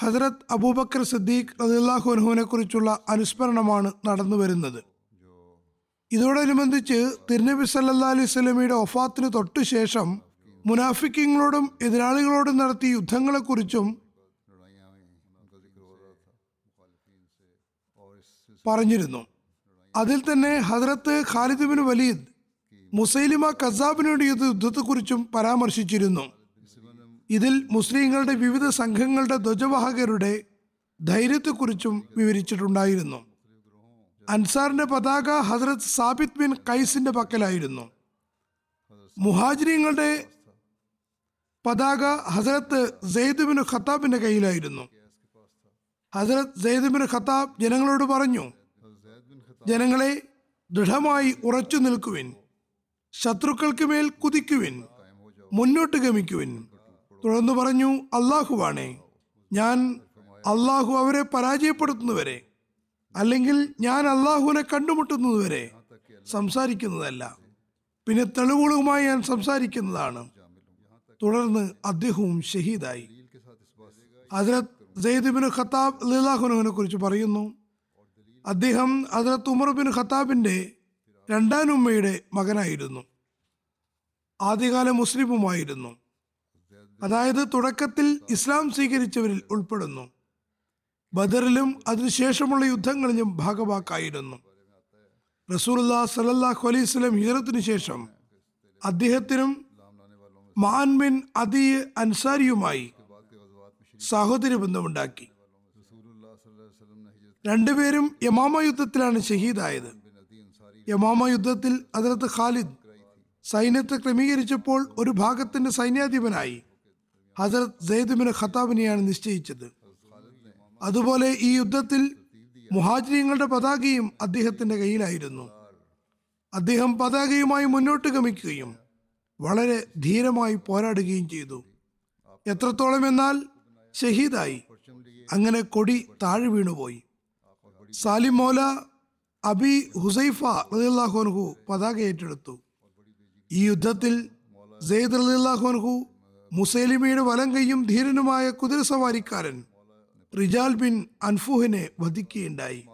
ഹസരത് അബൂബക്കർ സിദ്ദീഖ് റദിള്ളാഹുനഹുവിനെ കുറിച്ചുള്ള അനുസ്മരണമാണ് നടന്നു വരുന്നത്. ഇതോടനുബന്ധിച്ച് തിരുനബി സല്ലാ അലൈഹി സ്വലമിയുടെ ഒഫാത്തിന് തൊട്ടുശേഷം മുനാഫിക്കിങ്ങളോടും എതിരാളികളോടും നടത്തിയ യുദ്ധങ്ങളെക്കുറിച്ചും പറഞ്ഞിരുന്നു. അതിൽ തന്നെ Hazrat Khalid bin Walid Musaylimah കസാബിനോട് യുദ്ധത്തെക്കുറിച്ചും പരാമർശിച്ചിരുന്നു. ഇതിൽ മുസ്ലിങ്ങളുടെ വിവിധ സംഘങ്ങളുടെ ധ്വജവാഹകരുടെ ധൈര്യത്തെക്കുറിച്ചും വിവരിച്ചിട്ടുണ്ടായിരുന്നു. അൻസാറിന്റെ പതാക ഹസ്രത്ത് സാബിത് ബിൻ കൈസിന്റെ പക്കലായിരുന്നു. മുഹാജിരിങ്ങളുടെ പതാക ഹസരത്ത് സെയ്ദ് ബിൻ ഖത്താബിന്റെ കയ്യിലായിരുന്നു. ഹസരത് സെയ്ദ് ബിൻ ഖത്താബ് ജനങ്ങളോട് പറഞ്ഞു ജനങ്ങളെ ദൃഢമായി ഉറച്ചു നിൽക്കുവിൻ ശത്രുക്കൾക്ക് മേൽ കുതിക്കുവിൻ മുന്നോട്ട് ഗമിക്കുവിൻ. തുടർന്ന് പറഞ്ഞു അള്ളാഹുവാണേ ഞാൻ അള്ളാഹു അവരെ പരാജയപ്പെടുത്തുന്നവരെ അല്ലെങ്കിൽ ഞാൻ അള്ളാഹുവിനെ കണ്ടുമുട്ടുന്നതുവരെ സംസാരിക്കുന്നതല്ല. പിന്നെ തെളിവുകളുമായി ഞാൻ സംസാരിക്കുന്നതാണ്. തുടർന്ന് അദ്ദേഹവും ഷഹീദായി. ഹജരത് സെയ്ദ് ഖത്താബ് അള്ളാഹുനുവിനെ കുറിച്ച് പറയുന്നു അദ്ദേഹം അതിലത്ത് ഉമർ ബിൻ ഖത്താബിന്റെ രണ്ടാനുമ്മയുടെ മകനായിരുന്നു. ആദ്യകാല മുസ്ലിമുമായിരുന്നു. അതായത് തുടക്കത്തിൽ ഇസ്ലാം സ്വീകരിച്ചവരിൽ ഉൾപ്പെടുന്നു. ബദറിലും അതിനുശേഷമുള്ള യുദ്ധങ്ങളിലും ഭാഗവാക്കായിരുന്നു. റസൂലുല്ലാ സലല്ലാഹു അലൈഹി സ്വലം ഹിജറത്തിനു ശേഷം അദ്ദേഹത്തിനും മാൻ ബിൻ അദി അൻസാരിയുമായി സഹോദര ബന്ധമുണ്ടാക്കി. രണ്ടുപേരും യമാമ യുദ്ധത്തിലാണ് ഷഹീദായത്. യമാമ യുദ്ധത്തിൽ അതിർത്ത് ഖാലിദ് സൈന്യത്തെ ക്രമീകരിച്ചപ്പോൾ ഒരു ഭാഗത്തിന്റെ സൈന്യാധിപനായി. ഹസരത് സെയ്ദുബിൻ ഖത്താബിനെയാണ് നിശ്ചയിച്ചത്. അതുപോലെ ഈ യുദ്ധത്തിൽ മുഹാജിരിങ്ങളുടെ പതാകയും അദ്ദേഹത്തിന്റെ കയ്യിലായിരുന്നു. അദ്ദേഹം പതാകയുമായി മുന്നോട്ട് ഗമിക്കുകയും വളരെ ധീരമായി പോരാടുകയും ചെയ്തു. എത്രത്തോളം എന്നാൽ ഷഹീദായി. അങ്ങനെ കൊടി താഴെ വീണുപോയി. സാലിം മോല അബി ഹുസൈഫ റളിയല്ലാഹുഅൻഹു പതാക ഏറ്റെടുത്തു. ഈ യുദ്ധത്തിൽ സെയ്ദ് റളിയല്ലാഹുഅൻഹു മുസൈലിമയുടെ വലം കൈയും ധീരനുമായ കുതിരസവാരിക്കാരൻ റിജാൽ ബിൻ അൻഫുഹിനെ വധിക്കുകയുണ്ടായി.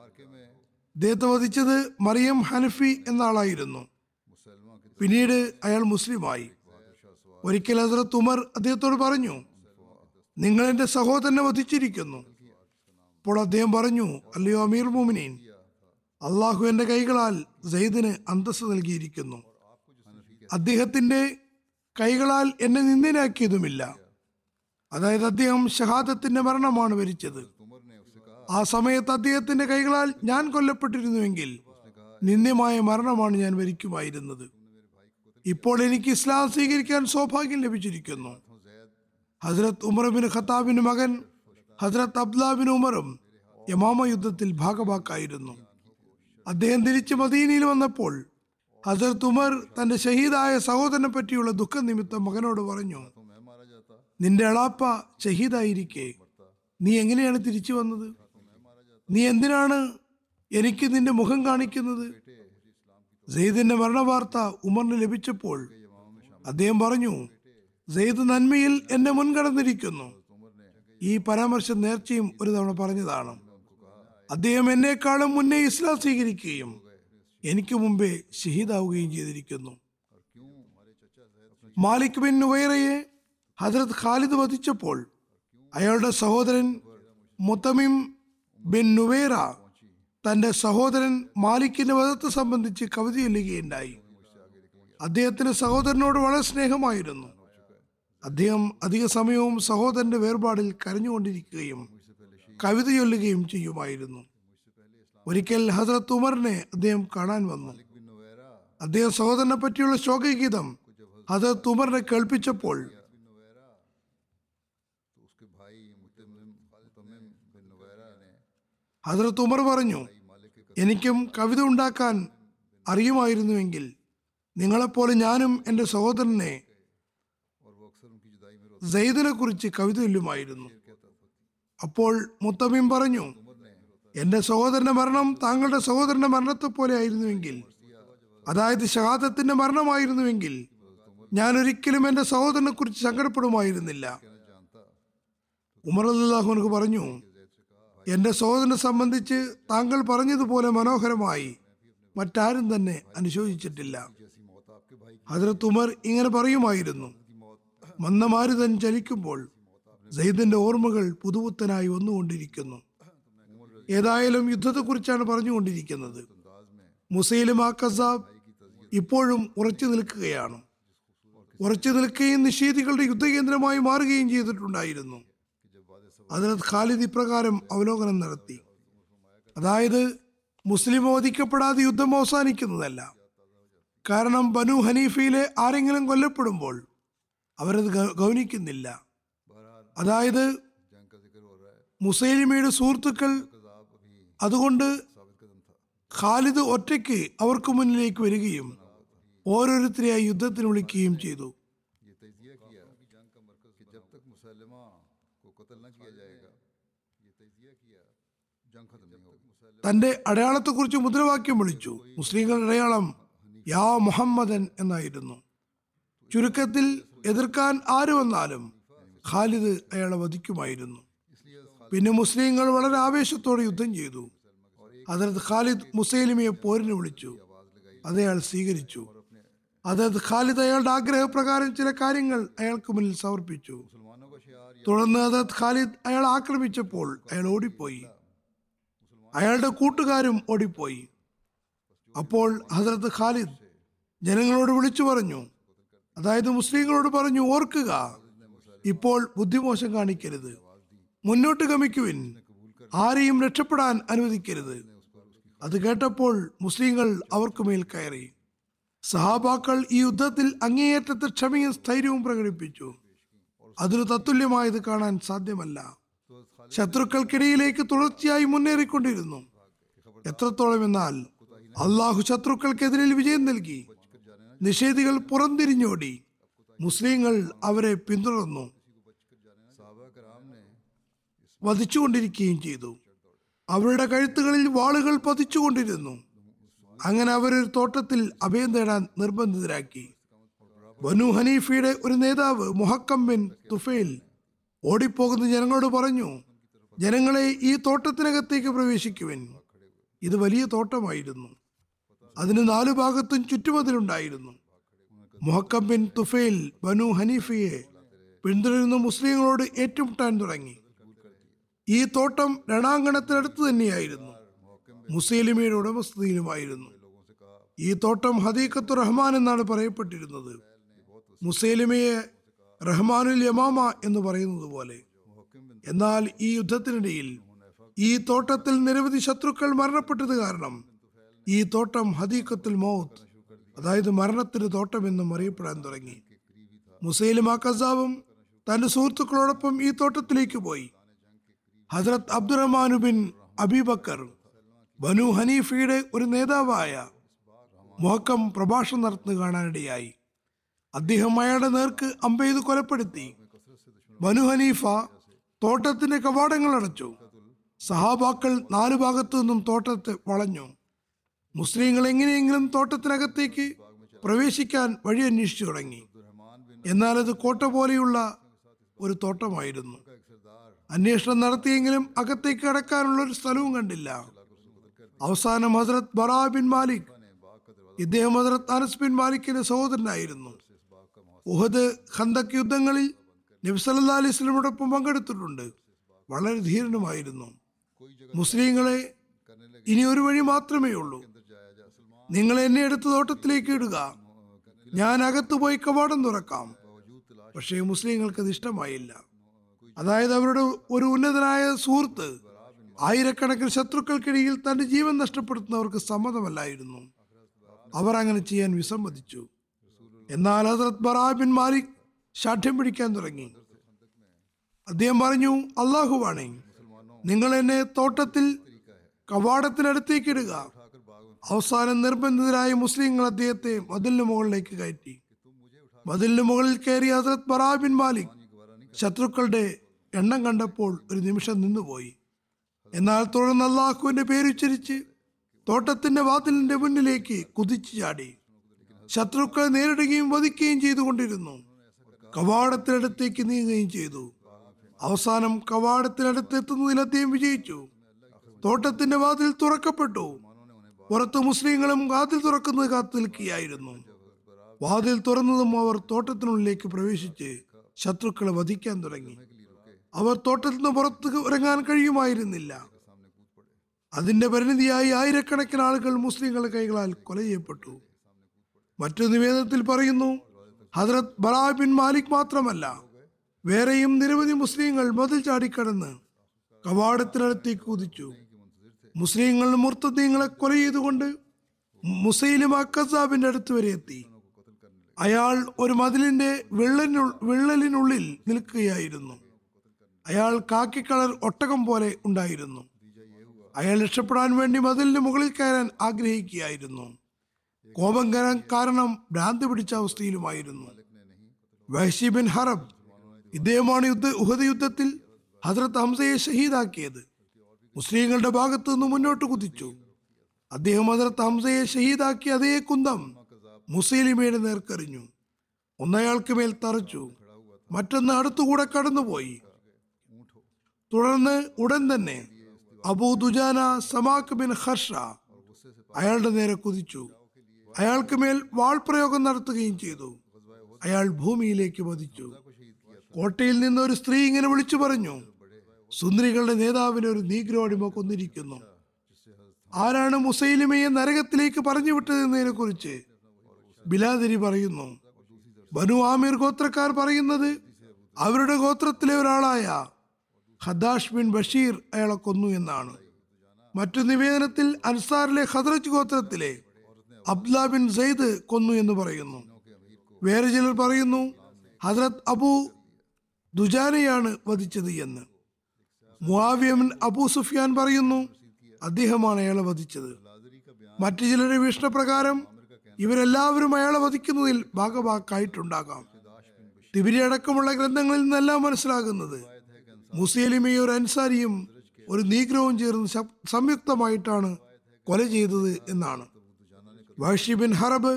അദ്ദേഹത്തെ വധിച്ചത് മറിയം ഹനഫി എന്ന ആളായിരുന്നു പിന്നീട് അയാൾ മുസ്ലിമായി. ഒരിക്കൽ ഹസരത്ത് ഉമർ അദ്ദേഹത്തോട് പറഞ്ഞു നിങ്ങൾ എന്റെ സഹോദരനെ വധിച്ചിരിക്കുന്നു. അപ്പോൾ അദ്ദേഹം പറഞ്ഞു അല്ലയോ അമീർ മോമിനീൻ അള്ളാഹു എന്റെ കൈകളാൽ സെയ്ദിന് അന്തസ് നൽകിയിരിക്കുന്നു. അദ്ദേഹത്തിന്റെ കൈകളാൽ എന്നെ നിന്ദനാക്കിയതുമില്ല. അതായത് അദ്ദേഹം ഷഹാദത്തിന്റെ മരണമാണ് വരിച്ചത്. ആ സമയത്ത് അദ്ദേഹത്തിന്റെ കൈകളാൽ ഞാൻ കൊല്ലപ്പെട്ടിരുന്നുവെങ്കിൽ നിന്ദ്യമായ മരണമാണ് ഞാൻ വരിക്കുമായിരുന്നത്. ഇപ്പോൾ എനിക്ക് ഇസ്ലാം സ്വീകരിക്കാൻ സൗഭാഗ്യം ലഭിച്ചിരിക്കുന്നു. ഹസ്രത്ത് ഉമർബിൻ ഖത്താബിന് മകൻ ഹസ്രത്ത് അബ്ദുല്ലാബിൻ ഉമറും യമാമ യുദ്ധത്തിൽ ഭാഗഭാക്കായിരുന്നു അദ്ദേഹം തിരിച്ച് മദീനയിൽ വന്നപ്പോൾ ഹസരത്ത് ഉമർ തന്റെ ഷഹീദായ സഹോദരനെ പറ്റിയുള്ള ദുഃഖനിമിത്തം മകനോട് പറഞ്ഞു നിന്റെ അളാപ്പ ഷഹീദായിരിക്കെ. നീ എങ്ങനെയാണ് തിരിച്ചു വന്നത്? നീ എന്തിനാണ് എനിക്ക് നിന്റെ മുഖം കാണിക്കുന്നത്? സെയ്ദിന്റെ മരണവാർത്ത ഉമറിന് ലഭിച്ചപ്പോൾ അദ്ദേഹം പറഞ്ഞു സെയ്ദ് നന്മയിൽ എന്നെ മുൻകടന്നിരിക്കുന്നു. ഈ പരാമർശം നേർച്ചയും ഒരു തവണ പറഞ്ഞതാണ്. അദ്ദേഹം എന്നെക്കാളും മുന്നേ ഇസ്ലാം സ്വീകരിക്കുകയും എനിക്ക് മുമ്പേ ഷഹീദാവുകയും ചെയ്തിരിക്കുന്നു. മാലിക് ബിൻ നുവൈറയെ ഹജ്രത് ഖാലിദ് വധിച്ചപ്പോൾ അയാളുടെ സഹോദരൻ മുത്തമിം ബിൻ നുവേറ തന്റെ സഹോദരൻ മാലിക്കിന്റെ വധത്തെ സംബന്ധിച്ച് കവിത ചൊല്ലുകയുണ്ടായി. അദ്ദേഹത്തിന് സഹോദരനോട് വളരെ സ്നേഹമായിരുന്നു. അദ്ദേഹം അധിക സമയവും സഹോദരന്റെ വേർപാടിൽ കരഞ്ഞുകൊണ്ടിരിക്കുകയും കവിത ചൊല്ലുകയും ചെയ്യുമായിരുന്നു. ഒരിക്കൽ ഹസ്രത്ത് ഉമറിനെ അദ്ദേഹം കാണാൻ വന്നു. അദ്ദേഹം സഹോദരനെ പറ്റിയുള്ള ശോകഗീതം ഹസ്രത്ത് ഉമറിനെ കേൾപ്പിച്ചപ്പോൾ ഹസ്രത്ത് ഉമർ പറഞ്ഞു എനിക്കും കവിത ഉണ്ടാക്കാൻ അറിയുമായിരുന്നുവെങ്കിൽ നിങ്ങളെപ്പോലെ ഞാനും എന്റെ സഹോദരനെ സെയ്ദിനെ കുറിച്ച് കവിത ചൊല്ലുമായിരുന്നു. അപ്പോൾ മുത്തമീം പറഞ്ഞു എന്റെ സഹോദരന്റെ മരണം താങ്കളുടെ സഹോദരന്റെ മരണത്തെ പോലെ ആയിരുന്നുവെങ്കിൽ അതായത് ഷഹാദത്തിന്റെ മരണമായിരുന്നുവെങ്കിൽ ഞാൻ ഒരിക്കലും എന്റെ സഹോദരനെ കുറിച്ച് സങ്കടപ്പെടുമായിരുന്നില്ല. ഉമർ അല്ലാഹുനക്ക് പറഞ്ഞു എന്റെ സഹോദരനെ സംബന്ധിച്ച് താങ്കൾ പറഞ്ഞതുപോലെ മനോഹരമായി മറ്റാരും തന്നെ അനുശോചിച്ചിട്ടില്ല. ഹജറത്ത് ഉമർ ഇങ്ങനെ പറയുമായിരുന്നു മന്ദമാരുതൻ ചലിക്കുമ്പോൾ സെയ്ദിന്റെ ഓർമ്മകൾ പുതുപുത്തനായി വന്നുകൊണ്ടിരിക്കുന്നു. ഏതായാലും യുദ്ധത്തെക്കുറിച്ചാണ് പറഞ്ഞുകൊണ്ടിരിക്കുന്നത്. മുസൈലിമ കസാബ് ഇപ്പോഴും ഉറച്ചു നിൽക്കുകയാണ്. ഉറച്ചു നിൽക്കുകയും നിഷേധികളുടെ യുദ്ധകേന്ദ്രമായി മാറുകയും ചെയ്തിട്ടുണ്ടായിരുന്നു. അതിനകത്ത് ഖാലിദ് ഇപ്രകാരം അവലോകനം നടത്തി. അതായത് മുസ്ലിം ഓദിക്കപ്പെടാതെ യുദ്ധം അവസാനിക്കുന്നതല്ല. കാരണം ബനു ഹനീഫയിലെ ആരെങ്കിലും കൊല്ലപ്പെടുമ്പോൾ അവരത് ഗൗനിക്കുന്നില്ല. അതായത് മുസൈലിമയുടെ സുഹൃത്തുക്കൾ അതുകൊണ്ട് ഖാലിദ് ഒറ്റയ്ക്ക് അവർക്ക് മുന്നിലേക്ക് വരികയും ഓരോരുത്തരെയായി യുദ്ധത്തിന് വിളിക്കുകയും ചെയ്തു. തന്റെ അടയാളത്തെക്കുറിച്ച് മുദ്രാവാക്യം വിളിച്ചു. മുസ്ലിങ്ങളുടെ അടയാളം യാ മുഹമ്മദൻ എന്നായിരുന്നു. ചുരുക്കത്തിൽ എതിർക്കാൻ ആര് വന്നാലും ഖാലിദ് അയാളെ വധിക്കുമായിരുന്നു. പിന്നെ മുസ്ലിങ്ങൾ വളരെ ആവേശത്തോടെ യുദ്ധം ചെയ്തു. അതിനത് ഖാലിദ് മുസൈലിമയെ പോരിന് വിളിച്ചു. അത് അയാൾ സ്വീകരിച്ചു. അതത് ഖാലിദ് അയാളുടെ ആഗ്രഹപ്രകാരം ചില കാര്യങ്ങൾ അയാൾക്ക് മുന്നിൽ സമർപ്പിച്ചു. തുടർന്ന് അതത് ഖാലിദ് അയാൾ ആക്രമിച്ചപ്പോൾ അയാൾ ഓടിപ്പോയി. അയാളുടെ കൂട്ടുകാരും ഓടിപ്പോയി. അപ്പോൾ ഹസരത്ത് ഖാലിദ് ജനങ്ങളോട് വിളിച്ചു പറഞ്ഞു. അതായത് മുസ്ലിങ്ങളോട് പറഞ്ഞു ഓർക്കുക ഇപ്പോൾ ബുദ്ധിമോശം കാണിക്കരുത്. മുന്നോട്ട് ഗമിക്കുവിൻ. ആരെയും രക്ഷപ്പെടാൻ അനുവദിക്കരുത്. അത് കേട്ടപ്പോൾ മുസ്ലിങ്ങൾ അവർക്കുമേൽ കയറി. സഹാബാക്കൾ ഈ യുദ്ധത്തിൽ അങ്ങേയറ്റത്തെ ക്ഷമയും സ്ഥൈര്യവും പ്രകടിപ്പിച്ചു. അതിനു തത്തുല്യമായത് കാണാൻ സാധ്യമല്ല. ശത്രുക്കൾക്കിടയിലേക്ക് തുടർച്ചയായി മുന്നേറിക്കൊണ്ടിരുന്നു. എത്രത്തോളം എന്നാൽ അള്ളാഹു ശത്രുക്കൾക്കെതിരെ വിജയം നൽകി. നിഷേധികൾ പുറംതിരിഞ്ഞോടി. മുസ്ലിങ്ങൾ അവരെ പിന്തുടർന്നു. വധിച്ചുകൊണ്ടിരിക്കുകയും ചെയ്തു. അവരുടെ കഴുത്തുകളിൽ വാളുകൾ പതിച്ചുകൊണ്ടിരുന്നു. അങ്ങനെ അവരൊരു തോട്ടത്തിൽ അഭയം തേടാൻ നിർബന്ധിതരാക്കി. ബനു ഹനീഫയുടെ ഒരു നേതാവ് മുഹക്കം ബിൻ തുഫേൽ ഓടിപ്പോകുന്ന ജനങ്ങളോട് പറഞ്ഞു ജനങ്ങളെ ഈ തോട്ടത്തിനകത്തേക്ക് പ്രവേശിക്കുവിൻ. ഇത് വലിയ തോട്ടമായിരുന്നു. അതിന് നാലു ഭാഗത്തും ചുറ്റുമതിലുണ്ടായിരുന്നു. മുഹക്കം ബിൻ തുഫേൽ ബനു ഹനീഫയെ പിന്തുടരുന്ന മുസ്ലിങ്ങളോട് ഏറ്റുമുട്ടാൻ തുടങ്ങി. ഈ തോട്ടം രണാങ്കണത്തിനടുത്ത് തന്നെയായിരുന്നു. മുസൈലിമയുടെ ഉടമസ്ഥതയിലുമായിരുന്നു. ഈ തോട്ടം ഹദീഖത്ത് റഹ്മാൻ എന്നാണ് പറയപ്പെട്ടിരുന്നത്. മുസൈലിമയെ റഹ്മാനുൽ യമാമ എന്ന് പറയുന്നത് പോലെ. എന്നാൽ ഈ യുദ്ധത്തിനിടയിൽ ഈ തോട്ടത്തിൽ നിരവധി ശത്രുക്കൾ മരണപ്പെട്ടത് കാരണം ഈ തോട്ടം ഹദീഖത്തുൽ മൗത്ത് അതായത് മരണത്തിന്റെ തോട്ടം എന്നും അറിയപ്പെടാൻ തുടങ്ങി. മുസൈലിമ കസാബും തന്റെ സുഹൃത്തുക്കളോടൊപ്പം ഈ തോട്ടത്തിലേക്ക് പോയി. ഹസ്രത് അബ്ദുറഹ്മാനു ബിൻ അബിബക്കർ ബനു ഹനീഫയുടെ ഒരു നേതാവായ മുഹക്കം പ്രഭാഷണം നടത്തുന്നത് കാണാനിടയായി. അദ്ദേഹം അയാളുടെ നേർക്ക് അമ്പെയ്ത് കൊലപ്പെടുത്തി. ബനു ഹനീഫ തോട്ടത്തിന്റെ കവാടങ്ങൾ അടച്ചു. സഹാബാക്കൾ നാലു ഭാഗത്തു നിന്നും തോട്ടത്തെ വളഞ്ഞു. മുസ്ലിങ്ങൾ എങ്ങനെയെങ്കിലും തോട്ടത്തിനകത്തേക്ക് പ്രവേശിക്കാൻ വഴി അന്വേഷിച്ചു തുടങ്ങി. എന്നാൽ അത് കോട്ട പോലെയുള്ള ഒരു തോട്ടമായിരുന്നു. അന്വേഷണം നടത്തിയെങ്കിലും അകത്തേക്ക് കടക്കാനുള്ള ഒരു സ്ഥലവും കണ്ടില്ല. അവസാനം ഹസരത് ബറാ ബിൻ മാലിക് ഇദ്ദേഹം ഹസരത് അനസ് ബിൻ മാലിക്കിന്റെ സഹോദരനായിരുന്നു. ഉഹദ് ഖന്തക് യുദ്ധങ്ങളിൽ നബി സല്ലല്ലാഹു അലൈഹി സ്വലമോടൊപ്പം പങ്കെടുത്തിട്ടുണ്ട്. വളരെ ധീരനുമായിരുന്നു. മുസ്ലിങ്ങളെ ഇനി ഒരു വഴി മാത്രമേ ഉള്ളൂ. നിങ്ങൾ എന്നെ എടുത്ത് തോട്ടത്തിലേക്ക് ഇടുക. ഞാൻ അകത്ത് പോയി കവാടം തുറക്കാം. പക്ഷേ മുസ്ലിങ്ങൾക്ക് അത് ഇഷ്ടമായില്ല. അതായത് അവരുടെ ഒരു ഉന്നതനായ സുഹൃത്ത് ആയിരക്കണക്കിന് ശത്രുക്കൾക്കിടയിൽ തന്റെ ജീവൻ നഷ്ടപ്പെടുത്തുന്നവർക്ക് സമ്മതമല്ലായിരുന്നു. അവർ അങ്ങനെ ചെയ്യാൻ വിസമ്മതിച്ചു. എന്നാൽ ഹസരത് ബറാ ബിൻ മാലിക് ശാഠ്യം പിടിക്കാൻ തുടങ്ങി. അദ്ദേഹം പറഞ്ഞു അള്ളാഹുവാണേ നിങ്ങൾ എന്നെ തോട്ടത്തിൽ കവാടത്തിനടുത്തേക്ക് ഇടുക. അവസാനം നിർബന്ധിതരായ മുസ്ലിങ്ങൾ അദ്ദേഹത്തെ മതിലിന് മുകളിലേക്ക് കയറ്റി. മതിലിന് മുകളിൽ കയറി ഹസരത് ബറാ ബിൻ മാലിക് ശത്രുക്കളുടെ എണ്ണം കണ്ടപ്പോൾ ഒരു നിമിഷം നിന്നുപോയി. എന്നാൽ തുടർന്ന് അള്ളാഹുവിന്റെ പേരുച്ചരിച്ച് തോട്ടത്തിന്റെ വാതിലിന്റെ മുന്നിലേക്ക് കുതിച്ചു ചാടി. ശത്രുക്കളെ നേരിടുകയും വധിക്കുകയും ചെയ്തുകൊണ്ടിരുന്നു. കവാടത്തിനടുത്തേക്ക് നീങ്ങുകയും ചെയ്തു. അവസാനം കവാടത്തിനടുത്ത് എത്തുന്നതിൽ അദ്ദേഹം വിജയിച്ചു. തോട്ടത്തിന്റെ വാതിൽ തുറക്കപ്പെട്ടു. പുറത്ത് മുസ്ലിങ്ങളും വാതിൽ തുറക്കുന്നത് കാത്തു നിൽക്കുകയായിരുന്നു. വാതിൽ തുറന്നതും അവർ തോട്ടത്തിനുള്ളിലേക്ക് പ്രവേശിച്ച് ശത്രുക്കളെ വധിക്കാൻ തുടങ്ങി. അവർ തോട്ടത്തിൽ നിന്ന് പുറത്ത് ഇറങ്ങാൻ കഴിയുമായിരുന്നില്ല. അതിന്റെ പരിണിതിയായി ആയിരക്കണക്കിന് ആളുകൾ മുസ്ലിങ്ങളുടെ കൈകളാൽ കൊല ചെയ്യപ്പെട്ടു മറ്റു നിവേദനത്തിൽ പറയുന്നു ഹജറത് ബറാ ബിൻ മാലിക് മാത്രമല്ല വേറെയും നിരവധി മുസ്ലിങ്ങൾ മതിൽ ചാടിക്കടന്ന് കവാടത്തിനടുത്തേക്ക് കുതിച്ചു. മുസ്ലിങ്ങൾ മുർത്തദ്ദീങ്ങളെ കൊല ചെയ്തുകൊണ്ട് മുസൈലിമ കസാബിന്റെ അടുത്ത് വരെ എത്തി. അയാൾ ഒരു മതിലിന്റെ വിള്ളലിനു വിള്ളലിനുള്ളിൽ നിൽക്കുകയായിരുന്നു. അയാൾ കാക്കി കളർ ഒട്ടകം പോലെ ഉണ്ടായിരുന്നു. അയാൾ രക്ഷപ്പെടാൻ വേണ്ടി മതിലിന് മുകളിൽ കയറാൻ ആഗ്രഹിക്കുകയായിരുന്നു. കോപം കയറാൻ കാരണം ഭ്രാന്ത് പിടിച്ച അവസ്ഥയിലുമായിരുന്നു. വഹ്ഷി ബിൻ ഹറബ് ഇദ്ദേഹമാണ് യുദ്ധ ഉഹദ് യുദ്ധത്തിൽ ഹസ്രത്ത് ഹംസയെ ഷഹീദാക്കിയത്. മുസ്ലിങ്ങളുടെ ഭാഗത്തു നിന്ന് മുന്നോട്ട് കുതിച്ചു. അദ്ദേഹം ഹസ്രത്ത് ഹംസയെ ഷഹീദാക്കിയ അതേ കുന്തം മുസ്ലിമയുടെ നേർക്കറിഞ്ഞു. ഒന്നയാൾക്ക് മേൽ തറച്ചു. മറ്റൊന്ന് അടുത്തുകൂടെ കടന്നുപോയി. തുടർന്ന് ഉടൻ തന്നെ അബൂ ദുജാന ബിൻ ഹർഷ അയാളുടെ നേരെ കുതിച്ചു. അയാൾക്ക് മേൽ വാൾ പ്രയോഗം നടത്തുകയും ചെയ്തു. അയാൾ ഭൂമിയിലേക്ക് വധിച്ചു കോട്ടയിൽ നിന്ന് ഒരു സ്ത്രീ ഇങ്ങനെ വിളിച്ചു പറഞ്ഞു സുന്ദരികളുടെ നേതാവിനെ ഒരു നീഗ്രോടിമ കൊന്നിരിക്കുന്നു. ആരാണ് മുസൈലിമയെ നരകത്തിലേക്ക് പറഞ്ഞു വിട്ടതെന്നതിനെ കുറിച്ച് ബിലാദരി പറയുന്നു ബനു ആമീർ ഗോത്രക്കാർ പറയുന്നത് അവരുടെ ഗോത്രത്തിലെ ഒരാളായ ഹദാഷ് ബിൻ ബഷീർ അയാളെ കൊന്നു എന്നാണ്. മറ്റു നിവേദനത്തിൽ അൻസാറിലെ ഹദ്രജ് ഗോത്രത്തിലെ അബ്ദുല ബിൻ സെയ്ദ് കൊന്നു എന്ന് പറയുന്നു. വേറെ ചിലർ പറയുന്നു ഹജ്രത് അബു ദുജാനയാണ് വധിച്ചത് എന്ന്. മുആവിയൻ അബു സുഫിയാൻ പറയുന്നു അദ്ദേഹമാണ് അയാളെ വധിച്ചത്. മറ്റു ചിലരുടെ വീക്ഷണപ്രകാരം ഇവരെല്ലാവരും അയാളെ വധിക്കുന്നതിൽ ഭാഗഭാക്കായിട്ടുണ്ടാകാം. തിബിരി അടക്കമുള്ള ഗ്രന്ഥങ്ങളിൽ നിന്നെല്ലാം മനസ്സിലാകുന്നത് മുസേലിമയും അൻസാരിയും ഒരു നീഗ്രവും ചേർന്ന് സംയുക്തമായിട്ടാണ് കൊല ചെയ്തത് എന്നാണ്. വഹഷി ബിൻ ഹറബ്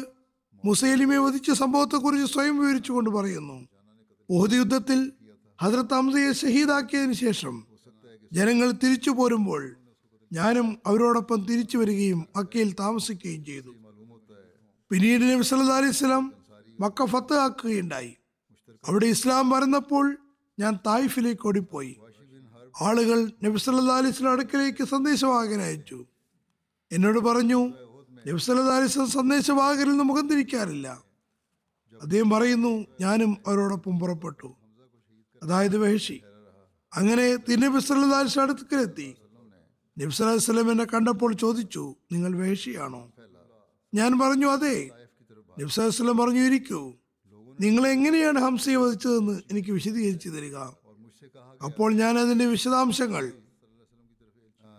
മുസൈലിമെ വധിച്ച സംഭവത്തെക്കുറിച്ച് സ്വയം വിവരിച്ചുകൊണ്ട് പറയുന്നു. ഉഹദ് യുദ്ധത്തിൽ ഹജ്രത്ത് ഹംസയെ ഷഹീദാക്കിയതിനു ശേഷം ജനങ്ങൾ തിരിച്ചു പോരുമ്പോൾ ഞാനും അവരോടൊപ്പം തിരിച്ചു വരികയും മക്കയിൽ താമസിക്കുകയും ചെയ്തു. പിന്നീട് നബി സല്ലല്ലാഹു അലൈഹി വസല്ലം മക്ക ഫത്ത് ആക്കുകയുണ്ടായി. അവിടെ ഇസ്ലാം മറന്നപ്പോൾ ഞാൻ തായിഫിലേക്ക് ഓടിപ്പോയി. ആളുകൾ നബി സല്ലല്ലാഹു അലൈഹി വസല്ലം അടുക്കലേക്ക് സന്ദേശവാഹകൻ അയച്ചു. എന്നോട് പറഞ്ഞു നബി സല്ലല്ലാഹു അലൈഹി വസല്ലം സന്ദേശവാഹകരിൽ നിന്ന് മുഖം തിരിക്കാറില്ല. അദ്ദേഹം പറയുന്നു ഞാനും അവരോടൊപ്പം പുറപ്പെട്ടു. അതായത് വഹഷി. അങ്ങനെ തിരുനബി സല്ലല്ലാഹു അലൈഹി അടുക്കലെത്തി. എന്നെ കണ്ടപ്പോൾ ചോദിച്ചു നിങ്ങൾ വേഷിയാണോ ഞാൻ പറഞ്ഞു അതെ. നബി സല്ലല്ലാഹു പറഞ്ഞു ഇരിക്കൂ. നിങ്ങൾ എങ്ങനെയാണ് ഹംസയെ വധിച്ചതെന്ന് എനിക്ക് വിശദീകരിച്ചു തരിക. അപ്പോൾ ഞാൻ അതിന്റെ വിശദാംശങ്ങൾ